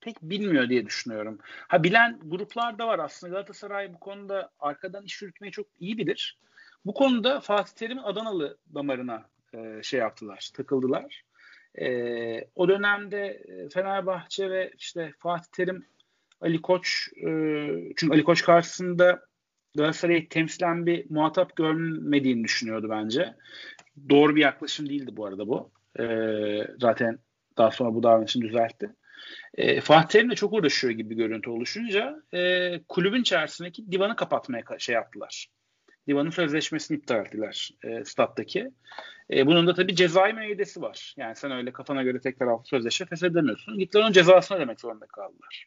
pek bilmiyor diye düşünüyorum. Ha bilen gruplar da var aslında Galatasaray bu konuda arkadan iş yürütmeyi çok iyi bilir. Bu konuda Fatih Terim'in Adanalı damarına e, şey yaptılar, takıldılar. E, o dönemde e, Fenerbahçe ve işte Fatih Terim, Ali Koç, e, çünkü Ali Koç karşısında Galatasaray'ı temsilen bir muhatap görmediğini düşünüyordu bence. Doğru bir yaklaşım değildi bu arada bu. E, zaten daha sonra bu davranışını düzeltti. E, Fatih Terim de çok uğraşıyor gibi bir görüntü oluşunca e, kulübün içerisindeki divanı kapatmaya şey yaptılar. Divan'ın sözleşmesini iptal ettiler e, stat'taki. E, bunun da tabii cezai müeyyidesi var. Yani sen öyle kafana göre tekrar altı sözleşme feshedemiyorsun. Gittiler onun cezasını ödemek zorunda kaldılar.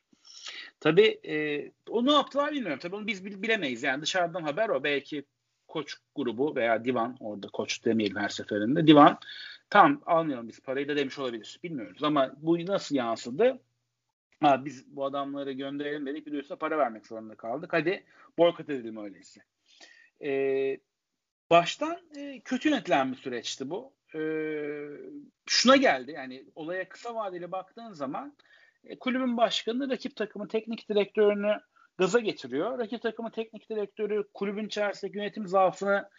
Tabii e, o ne yaptılar bilmiyorum. Tabii onu biz bilemeyiz. Yani dışarıdan haber o. Belki koç grubu veya divan orada koç demeyelim her seferinde. Divan tam almayalım biz parayı da demiş olabilir. Bilmiyoruz ama bu nasıl yansıdı? Ha, biz bu adamları gönderelim dedik. Bir de para vermek zorunda kaldık. Hadi boykot edelim öyleyse. E, baştan e, kötü yönetilen bir süreçti bu. E, şuna geldi yani olaya kısa vadeli baktığın zaman e, kulübün başkanı rakip takımın teknik direktörünü gaza getiriyor. Rakip takımın teknik direktörü kulübün içerisindeki yönetim zaafını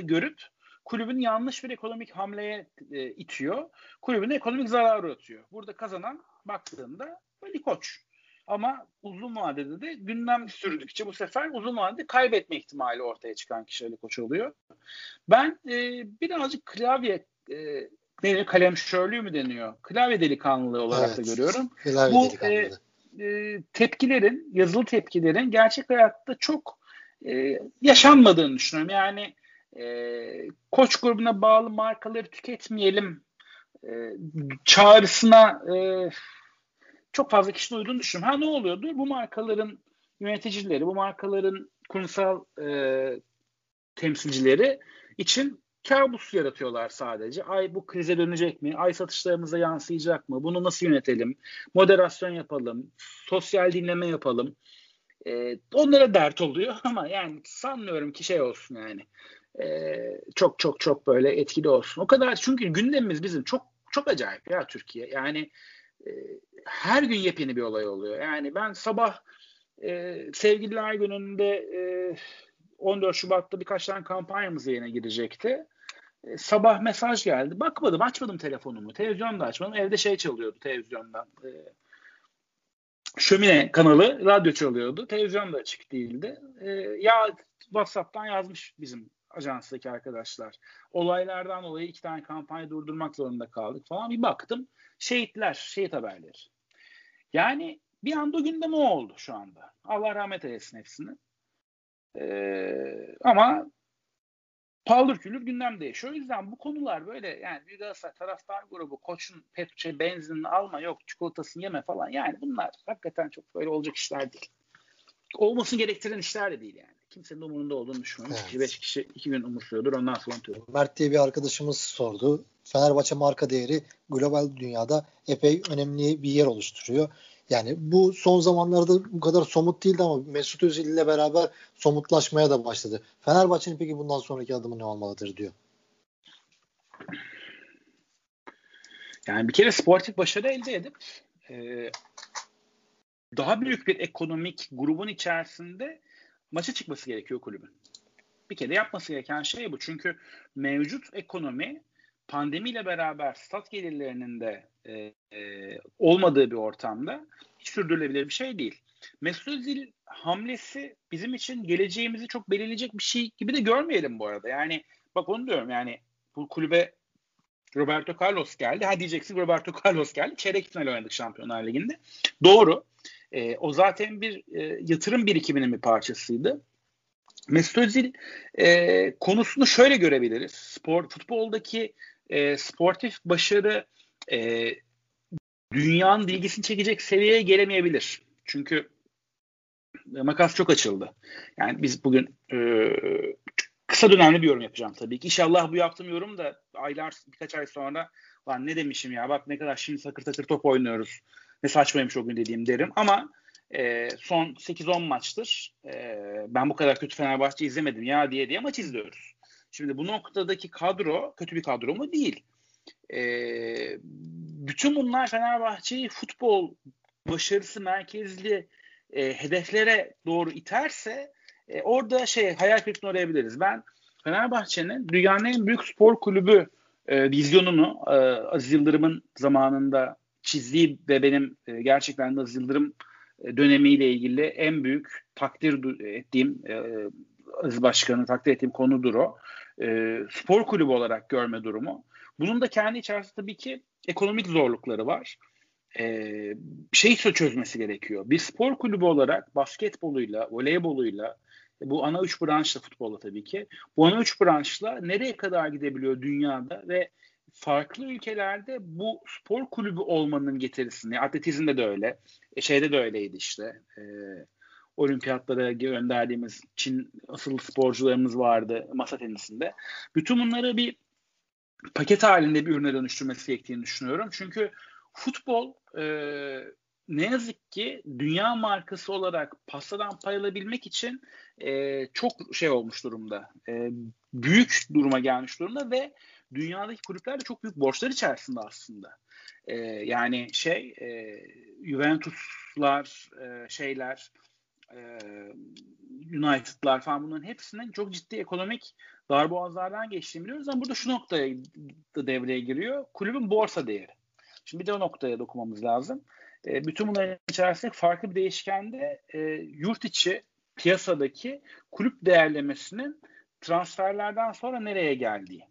görüp kulübün yanlış bir ekonomik hamleye e, itiyor. Kulübüne ekonomik zarar uğratıyor. Burada kazanan baktığında Ali Koç. Ama uzun vadede de gündem sürdükçe bu sefer uzun vadede kaybetme ihtimali ortaya çıkan kişi Ali Koç oluyor. Ben e, birazcık klavye e, deniyor, kalem şörlüğü mü deniyor? Klavye delikanlılığı olarak evet, da görüyorum. Klavye bu e, e, tepkilerin, yazılı tepkilerin gerçek hayatta çok e, yaşanmadığını düşünüyorum. Yani e, koç grubuna bağlı markaları tüketmeyelim e, çağrısına e, çok fazla kişinin uyduğunu düşünüyorum. Ha ne oluyordu? Bu markaların yöneticileri, bu markaların kurumsal e, temsilcileri için kabus yaratıyorlar sadece. Ay bu krize dönecek mi? Ay satışlarımıza yansıyacak mı? Bunu nasıl yönetelim? Moderasyon yapalım. Sosyal dinleme yapalım. E, onlara dert oluyor ama yani sanmıyorum ki şey olsun yani. E, çok çok çok böyle etkili olsun. O kadar çünkü gündemimiz bizim çok çok acayip ya Türkiye. Yani e, her gün yepyeni bir olay oluyor. Yani ben sabah e, Sevgililer Günü'nde e, 14 Şubat'ta birkaç tane kampanyamız yayına girecekti. E, sabah mesaj geldi. Bakmadım, açmadım telefonumu. Televizyon da açmadım. Evde şey çalıyordu televizyondan. E, şömine kanalı radyo çalıyordu. Televizyon da açık değildi. E, ya WhatsApp'tan yazmış bizim ajanstaki arkadaşlar. Olaylardan dolayı iki tane kampanya durdurmak zorunda kaldık falan. Bir baktım şehitler, şehit haberleri. Yani bir anda gündeme oldu şu anda. Allah rahmet eylesin hepsini. Ee, ama paldır küldür gündem değişiyor. O yüzden bu konular böyle yani bir Galatasaray taraftar grubu koçun pet şey, benzinini alma yok çikolatasını yeme falan yani bunlar hakikaten çok böyle olacak işler değil. Olmasını gerektiren işler de değil yani. Kimsenin umurunda olduğunu düşünmüyorum. Evet. 5 kişi 2 gün umursuyordur ondan sonra unutuyor. Mert diye bir arkadaşımız sordu. Fenerbahçe marka değeri global dünyada epey önemli bir yer oluşturuyor. Yani bu son zamanlarda bu kadar somut değildi ama Mesut Özil ile beraber somutlaşmaya da başladı. Fenerbahçe'nin peki bundan sonraki adımı ne olmalıdır diyor. Yani bir kere sportif başarı elde edip e, daha büyük bir ekonomik grubun içerisinde maça çıkması gerekiyor kulübün. Bir kere yapması gereken şey bu. Çünkü mevcut ekonomi pandemiyle beraber stat gelirlerinin de e, e, olmadığı bir ortamda hiç sürdürülebilir bir şey değil. Mesut Özil hamlesi bizim için geleceğimizi çok belirleyecek bir şey gibi de görmeyelim bu arada. Yani bak onu diyorum yani bu kulübe Roberto Carlos geldi. Ha diyeceksin Roberto Carlos geldi. Çeyrek final oynadık Şampiyonlar Ligi'nde. Doğru. E, o zaten bir e, yatırım birikiminin bir parçasıydı. Mesut Özil e, konusunu şöyle görebiliriz. Spor futboldaki e, sportif başarı e, dünyanın ilgisini çekecek seviyeye gelemeyebilir. Çünkü makas çok açıldı. Yani biz bugün e, kısa dönemli bir yorum yapacağım tabii ki. İnşallah bu yaptığım yorum da aylar birkaç ay sonra lan ne demişim ya bak ne kadar şimdi sakır takır top oynuyoruz. Ne saçmaymış o gün dediğim derim. Ama e, son 8-10 maçtır e, ben bu kadar kötü Fenerbahçe izlemedim ya diye diye maç izliyoruz. Şimdi bu noktadaki kadro kötü bir kadro mu? Değil. E, bütün bunlar Fenerbahçe'yi futbol başarısı merkezli e, hedeflere doğru iterse e, orada şey hayal kırıklığına uğrayabiliriz. Ben Fenerbahçe'nin dünyanın en büyük spor kulübü e, vizyonunu e, Aziz Yıldırım'ın zamanında çizdiği ve benim e, gerçekten Aziz Yıldırım e, dönemiyle ilgili en büyük takdir ettiğim e, Aziz Başkan'ın takdir ettiğim konudur o. E, spor kulübü olarak görme durumu. Bunun da kendi içerisinde tabii ki ekonomik zorlukları var. E, şey çözmesi gerekiyor. Bir spor kulübü olarak basketboluyla, voleyboluyla, bu ana üç branşla futbolla tabii ki. Bu ana üç branşla nereye kadar gidebiliyor dünyada ve farklı ülkelerde bu spor kulübü olmanın getirisini, atletizmde de öyle, e, şeyde de öyleydi işte. E, olimpiyatlara gönderdiğimiz Çin asıl sporcularımız vardı masa tenisinde. Bütün bunları bir paket halinde bir ürüne dönüştürmesi gerektiğini düşünüyorum. Çünkü futbol e, ne yazık ki dünya markası olarak pastadan pay alabilmek için e, çok şey olmuş durumda. E, büyük duruma gelmiş durumda ve dünyadaki kulüpler de çok büyük borçlar içerisinde aslında. E, yani şey e, Juventus'lar e, şeyler United'lar falan bunların hepsinin çok ciddi ekonomik darboğazlardan geçtiğini biliyoruz ama burada şu noktaya da devreye giriyor. Kulübün borsa değeri. Şimdi bir de o noktaya dokunmamız lazım. E, bütün bunların içerisinde farklı bir değişkende e, yurt içi piyasadaki kulüp değerlemesinin transferlerden sonra nereye geldiği.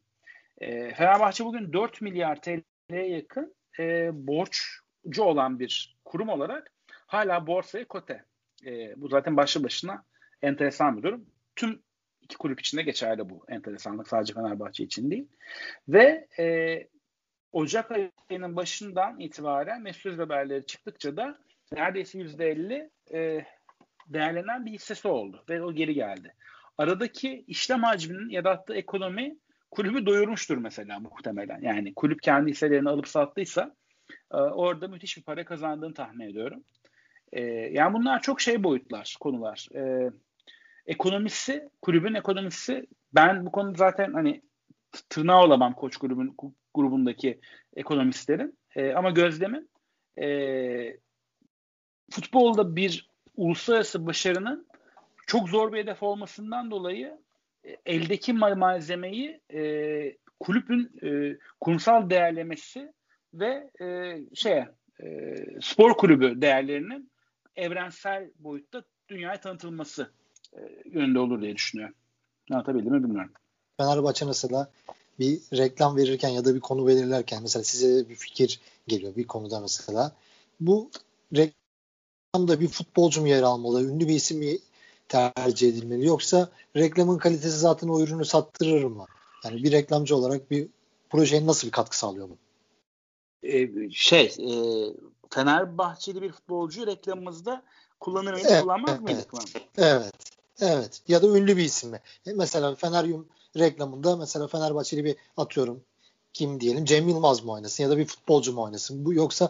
E, Fenerbahçe bugün 4 milyar TL'ye yakın e, borçcu olan bir kurum olarak hala borsaya kote. E, bu zaten başlı başına enteresan bir durum. Tüm iki kulüp içinde geçerli bu enteresanlık. Sadece Fenerbahçe için değil. Ve e, Ocak ayının başından itibaren Mesut haberleri çıktıkça da neredeyse %50 e, değerlenen bir hissesi oldu ve o geri geldi. Aradaki işlem hacminin yarattığı ekonomi kulübü doyurmuştur mesela muhtemelen. Yani kulüp kendi hisselerini alıp sattıysa e, orada müthiş bir para kazandığını tahmin ediyorum. E, yani bunlar çok şey boyutlar, konular. E, ekonomisi, kulübün ekonomisi ben bu konuda zaten hani tırnağı olamam koç grubun grubundaki ekonomistlerin. E, ama gözlemim e, futbolda bir uluslararası başarının çok zor bir hedef olmasından dolayı e, eldeki malzemeyi e, kulübün e, kurumsal değerlemesi ve e, şey e, spor kulübü değerlerinin evrensel boyutta dünyaya tanıtılması e, yönünde olur diye düşünüyorum. Anlatabildim mi bilmiyorum. Fenerbahçe mesela bir reklam verirken ya da bir konu belirlerken mesela size bir fikir geliyor bir konuda mesela. Bu reklamda bir futbolcu mu yer almalı, ünlü bir isim mi tercih edilmeli yoksa reklamın kalitesi zaten o ürünü sattırır mı? Yani bir reklamcı olarak bir projeye nasıl bir katkı sağlıyor bu? Ee, şey e, Fenerbahçeli bir futbolcu reklamımızda kullanır mıydı evet, kullanmaz mıydık? Evet, evet. Evet. Ya da ünlü bir isim mi? E, mesela Feneryum reklamında mesela Fenerbahçeli bir atıyorum kim diyelim Cem Yılmaz mı oynasın ya da bir futbolcu mu oynasın? Bu yoksa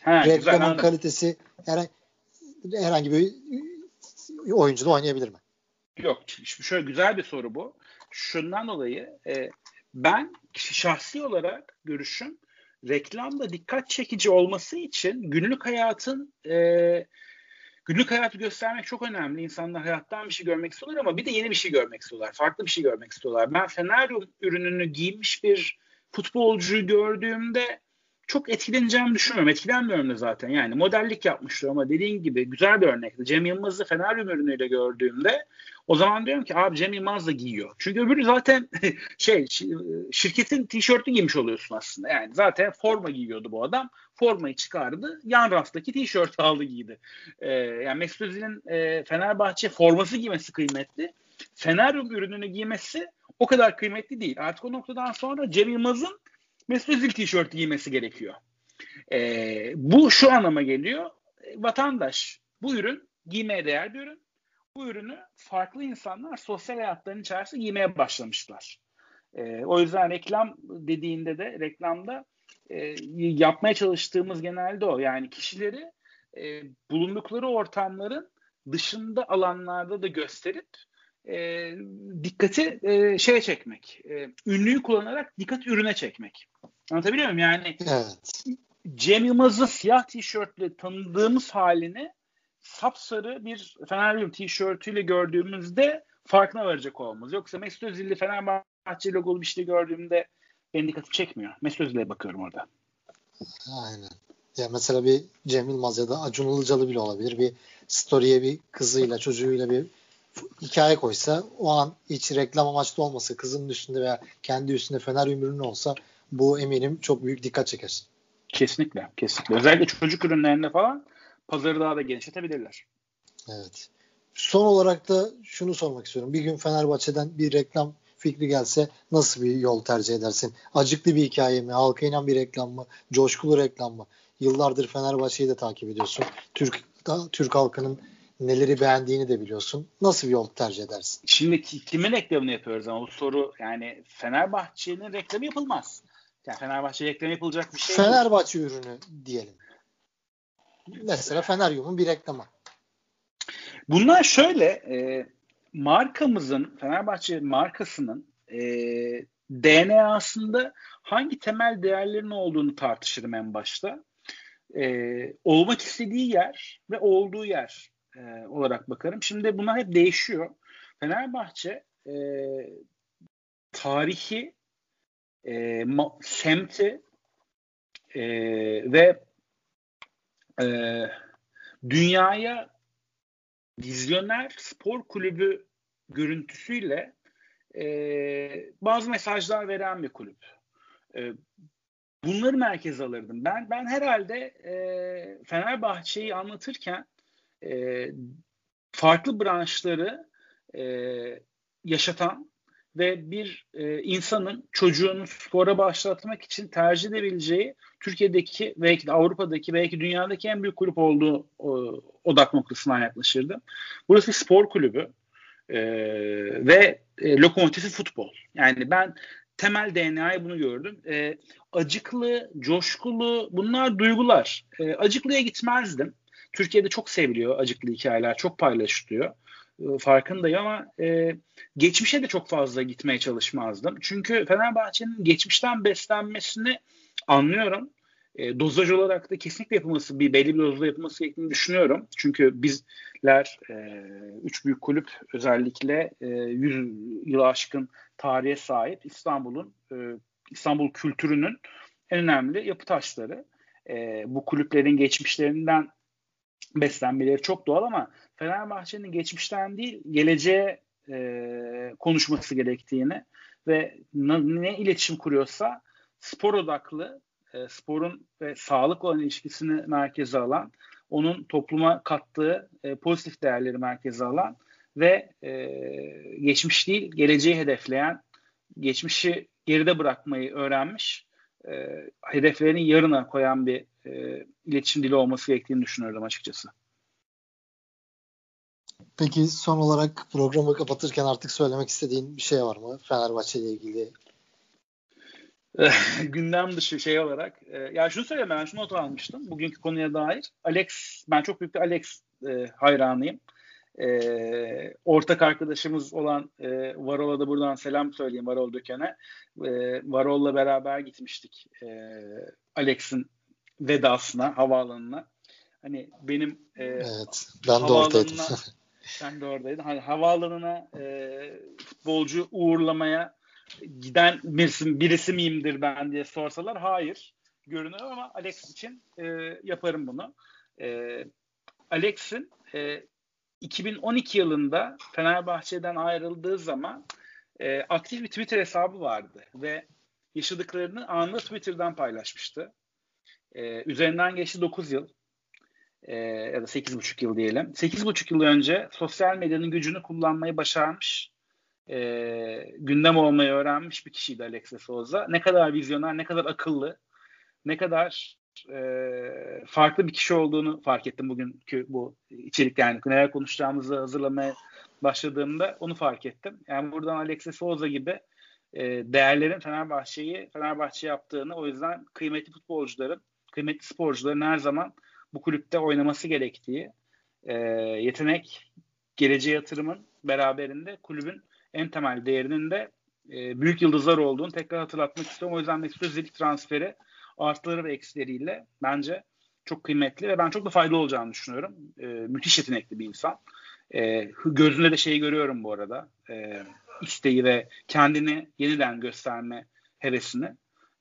He, reklamın güzel, kalitesi herhangi, herhangi bir oyuncu da oynayabilir mi? Yok. Şöyle güzel bir soru bu. Şundan dolayı e, ben şahsi olarak görüşüm reklamda dikkat çekici olması için günlük hayatın e, günlük hayatı göstermek çok önemli. İnsanlar hayattan bir şey görmek istiyorlar ama bir de yeni bir şey görmek istiyorlar. Farklı bir şey görmek istiyorlar. Ben Feneryum ürününü giymiş bir futbolcuyu gördüğümde çok etkileneceğimi düşünmüyorum. Etkilenmiyorum da zaten. Yani modellik yapmıştır ama dediğin gibi güzel bir örnekti. Cem Yılmaz'ı Feneryum ürünüyle gördüğümde o zaman diyorum ki abi Cem Yılmaz da giyiyor. Çünkü öbürü zaten şey şirketin tişörtü giymiş oluyorsun aslında. Yani zaten forma giyiyordu bu adam. Formayı çıkardı. Yan raftaki tişörtü aldı giydi. Ee, yani Mesut Özil'in e, Fenerbahçe forması giymesi kıymetli. Feneryum ürününü giymesi o kadar kıymetli değil. Artık o noktadan sonra Cem Yılmaz'ın Mesut Özil tişörtü giymesi gerekiyor. Ee, bu şu anlama geliyor. Vatandaş bu ürün giymeye değer bir ürün bu ürünü farklı insanlar sosyal hayatlarının içerisinde giymeye başlamışlar. E, o yüzden reklam dediğinde de reklamda e, yapmaya çalıştığımız genelde o. Yani kişileri e, bulundukları ortamların dışında alanlarda da gösterip e, dikkati e, şeye çekmek. E, ünlüyü kullanarak dikkat ürüne çekmek. Anlatabiliyor muyum? Yani evet. Cem Yılmaz'ın siyah tişörtle tanıdığımız halini sapsarı bir Fenerbahçe tişörtüyle gördüğümüzde farkına varacak olmamız. Yoksa Mesut Özil'li Fenerbahçe logolu bir şey gördüğümde beni dikkatimi çekmiyor. Mesut Özil'e bakıyorum orada. Aynen. Ya mesela bir Cem Yılmaz ya da Acun Ilıcalı bile olabilir. Bir story'e bir kızıyla çocuğuyla bir hikaye koysa o an hiç reklam amaçlı olmasa kızının üstünde veya kendi üstünde fener ürünü olsa bu eminim çok büyük dikkat çeker. Kesinlikle. Kesinlikle. Özellikle çocuk ürünlerinde falan pazarı daha da genişletebilirler. Evet. Son olarak da şunu sormak istiyorum. Bir gün Fenerbahçe'den bir reklam fikri gelse nasıl bir yol tercih edersin? Acıklı bir hikaye mi? Halka inen bir reklam mı? Coşkulu reklam mı? Yıllardır Fenerbahçe'yi de takip ediyorsun. Türk Türk halkının neleri beğendiğini de biliyorsun. Nasıl bir yol tercih edersin? Şimdi kimin reklamını yapıyoruz ama bu soru yani Fenerbahçe'nin reklamı yapılmaz. Yani Fenerbahçe reklamı yapılacak bir şey Fenerbahçe değil. ürünü diyelim. Mesela Feneryum'un bir reklamı. Bunlar şöyle e, markamızın Fenerbahçe markasının e, DNA'sında hangi temel değerlerin olduğunu tartışırım en başta. E, olmak istediği yer ve olduğu yer e, olarak bakarım. Şimdi bunlar hep değişiyor. Fenerbahçe e, tarihi, e, semti e, ve e, dünyaya vizyoner spor kulübü görüntüsüyle e, bazı mesajlar veren bir kulüp. E, bunları merkeze alırdım. Ben ben herhalde e, Fenerbahçe'yi anlatırken e, farklı branşları e, yaşatan ve bir e, insanın çocuğunu spora başlatmak için tercih edebileceği Türkiye'deki belki de Avrupa'daki belki dünyadaki en büyük kulüp olduğu o, odak noktasından yaklaşırdım. Burası spor kulübü e, ve e, lokomotifi futbol. Yani ben temel DNA'yı bunu gördüm. E, acıklı, coşkulu bunlar duygular. E, acıklıya gitmezdim. Türkiye'de çok seviliyor acıklı hikayeler, çok paylaşılıyor. E, farkındayım ama e, geçmişe de çok fazla gitmeye çalışmazdım. Çünkü Fenerbahçe'nin geçmişten beslenmesini anlıyorum. E, dozaj olarak da kesinlikle yapılması, bir belli bir dozda yapılması gerektiğini düşünüyorum. Çünkü bizler e, üç büyük kulüp özellikle e, 100 yıl aşkın tarihe sahip İstanbul'un e, İstanbul kültürünün en önemli yapı taşları. E, bu kulüplerin geçmişlerinden beslenmeleri çok doğal ama Fenerbahçe'nin geçmişten değil geleceğe e, konuşması gerektiğini ve ne, iletişim kuruyorsa spor odaklı, e, sporun ve sağlık olan ilişkisini merkeze alan, onun topluma kattığı e, pozitif değerleri merkeze alan ve e, geçmiş değil geleceği hedefleyen, geçmişi geride bırakmayı öğrenmiş, e, hedeflerini yarına koyan bir e, iletişim dili olması gerektiğini düşünüyorum açıkçası. Peki son olarak programı kapatırken artık söylemek istediğin bir şey var mı Fenerbahçe ile ilgili? Gündem dışı şey olarak. E, ya şunu söyleyeyim ben şunu not almıştım bugünkü konuya dair. Alex, ben çok büyük bir Alex e, hayranıyım. E, ortak arkadaşımız olan e, Varol'a da buradan selam söyleyeyim Varol Döken'e. E, Varol'la beraber gitmiştik e, Alex'in vedasına, havaalanına. Hani benim e, evet, ben de oradaydım. Sen de oradaydın. Hani havaalanına e, futbolcu uğurlamaya giden birisi, birisi miyimdir ben diye sorsalar hayır görünüyor ama Alex için e, yaparım bunu. E, Alex'in e, 2012 yılında Fenerbahçe'den ayrıldığı zaman e, aktif bir Twitter hesabı vardı ve yaşadıklarını anında Twitter'dan paylaşmıştı. E, üzerinden geçti 9 yıl e, ya da 8,5 yıl diyelim. 8,5 yıl önce sosyal medyanın gücünü kullanmayı başarmış, e, gündem olmayı öğrenmiş bir kişiydi Alex de Souza. Ne kadar vizyoner, ne kadar akıllı, ne kadar e, farklı bir kişi olduğunu fark ettim bugünkü bu içerik yani neler konuşacağımızı hazırlamaya başladığımda onu fark ettim. Yani buradan Alex de Souza gibi e, değerlerin Fenerbahçe'yi Fenerbahçe yaptığını o yüzden kıymetli futbolcuların, kıymetli sporcuların her zaman bu kulüpte oynaması gerektiği e, yetenek geleceğe yatırımın beraberinde kulübün en temel değerinin de e, büyük yıldızlar olduğunu tekrar hatırlatmak istiyorum. O yüzden Mesut Özil transferi artıları ve eksileriyle bence çok kıymetli ve ben çok da faydalı olacağını düşünüyorum. E, müthiş yetenekli bir insan. E, gözünde de şeyi görüyorum bu arada. E, isteği ve kendini yeniden gösterme hevesini.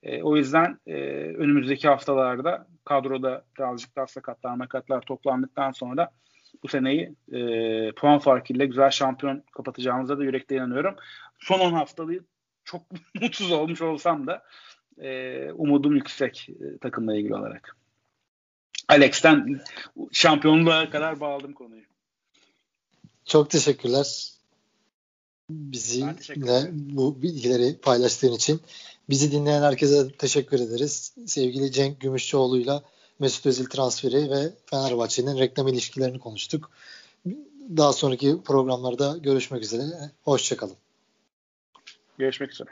E, o yüzden e, önümüzdeki haftalarda kadroda birazcık daha sakatlar makatlar toplandıktan sonra bu seneyi e, puan farkıyla güzel şampiyon kapatacağımıza da yürekte inanıyorum. Son 10 haftayı çok mutsuz olmuş olsam da e, umudum yüksek e, takımla ilgili olarak. Alex'ten şampiyonluğa kadar bağladım konuyu. Çok teşekkürler. Bizimle bu bilgileri paylaştığın için. Bizi dinleyen herkese teşekkür ederiz. Sevgili Cenk Gümüşçüoğlu'yla Mesut Özil transferi ve Fenerbahçe'nin reklam ilişkilerini konuştuk. Daha sonraki programlarda görüşmek üzere. Hoşçakalın. Görüşmek üzere.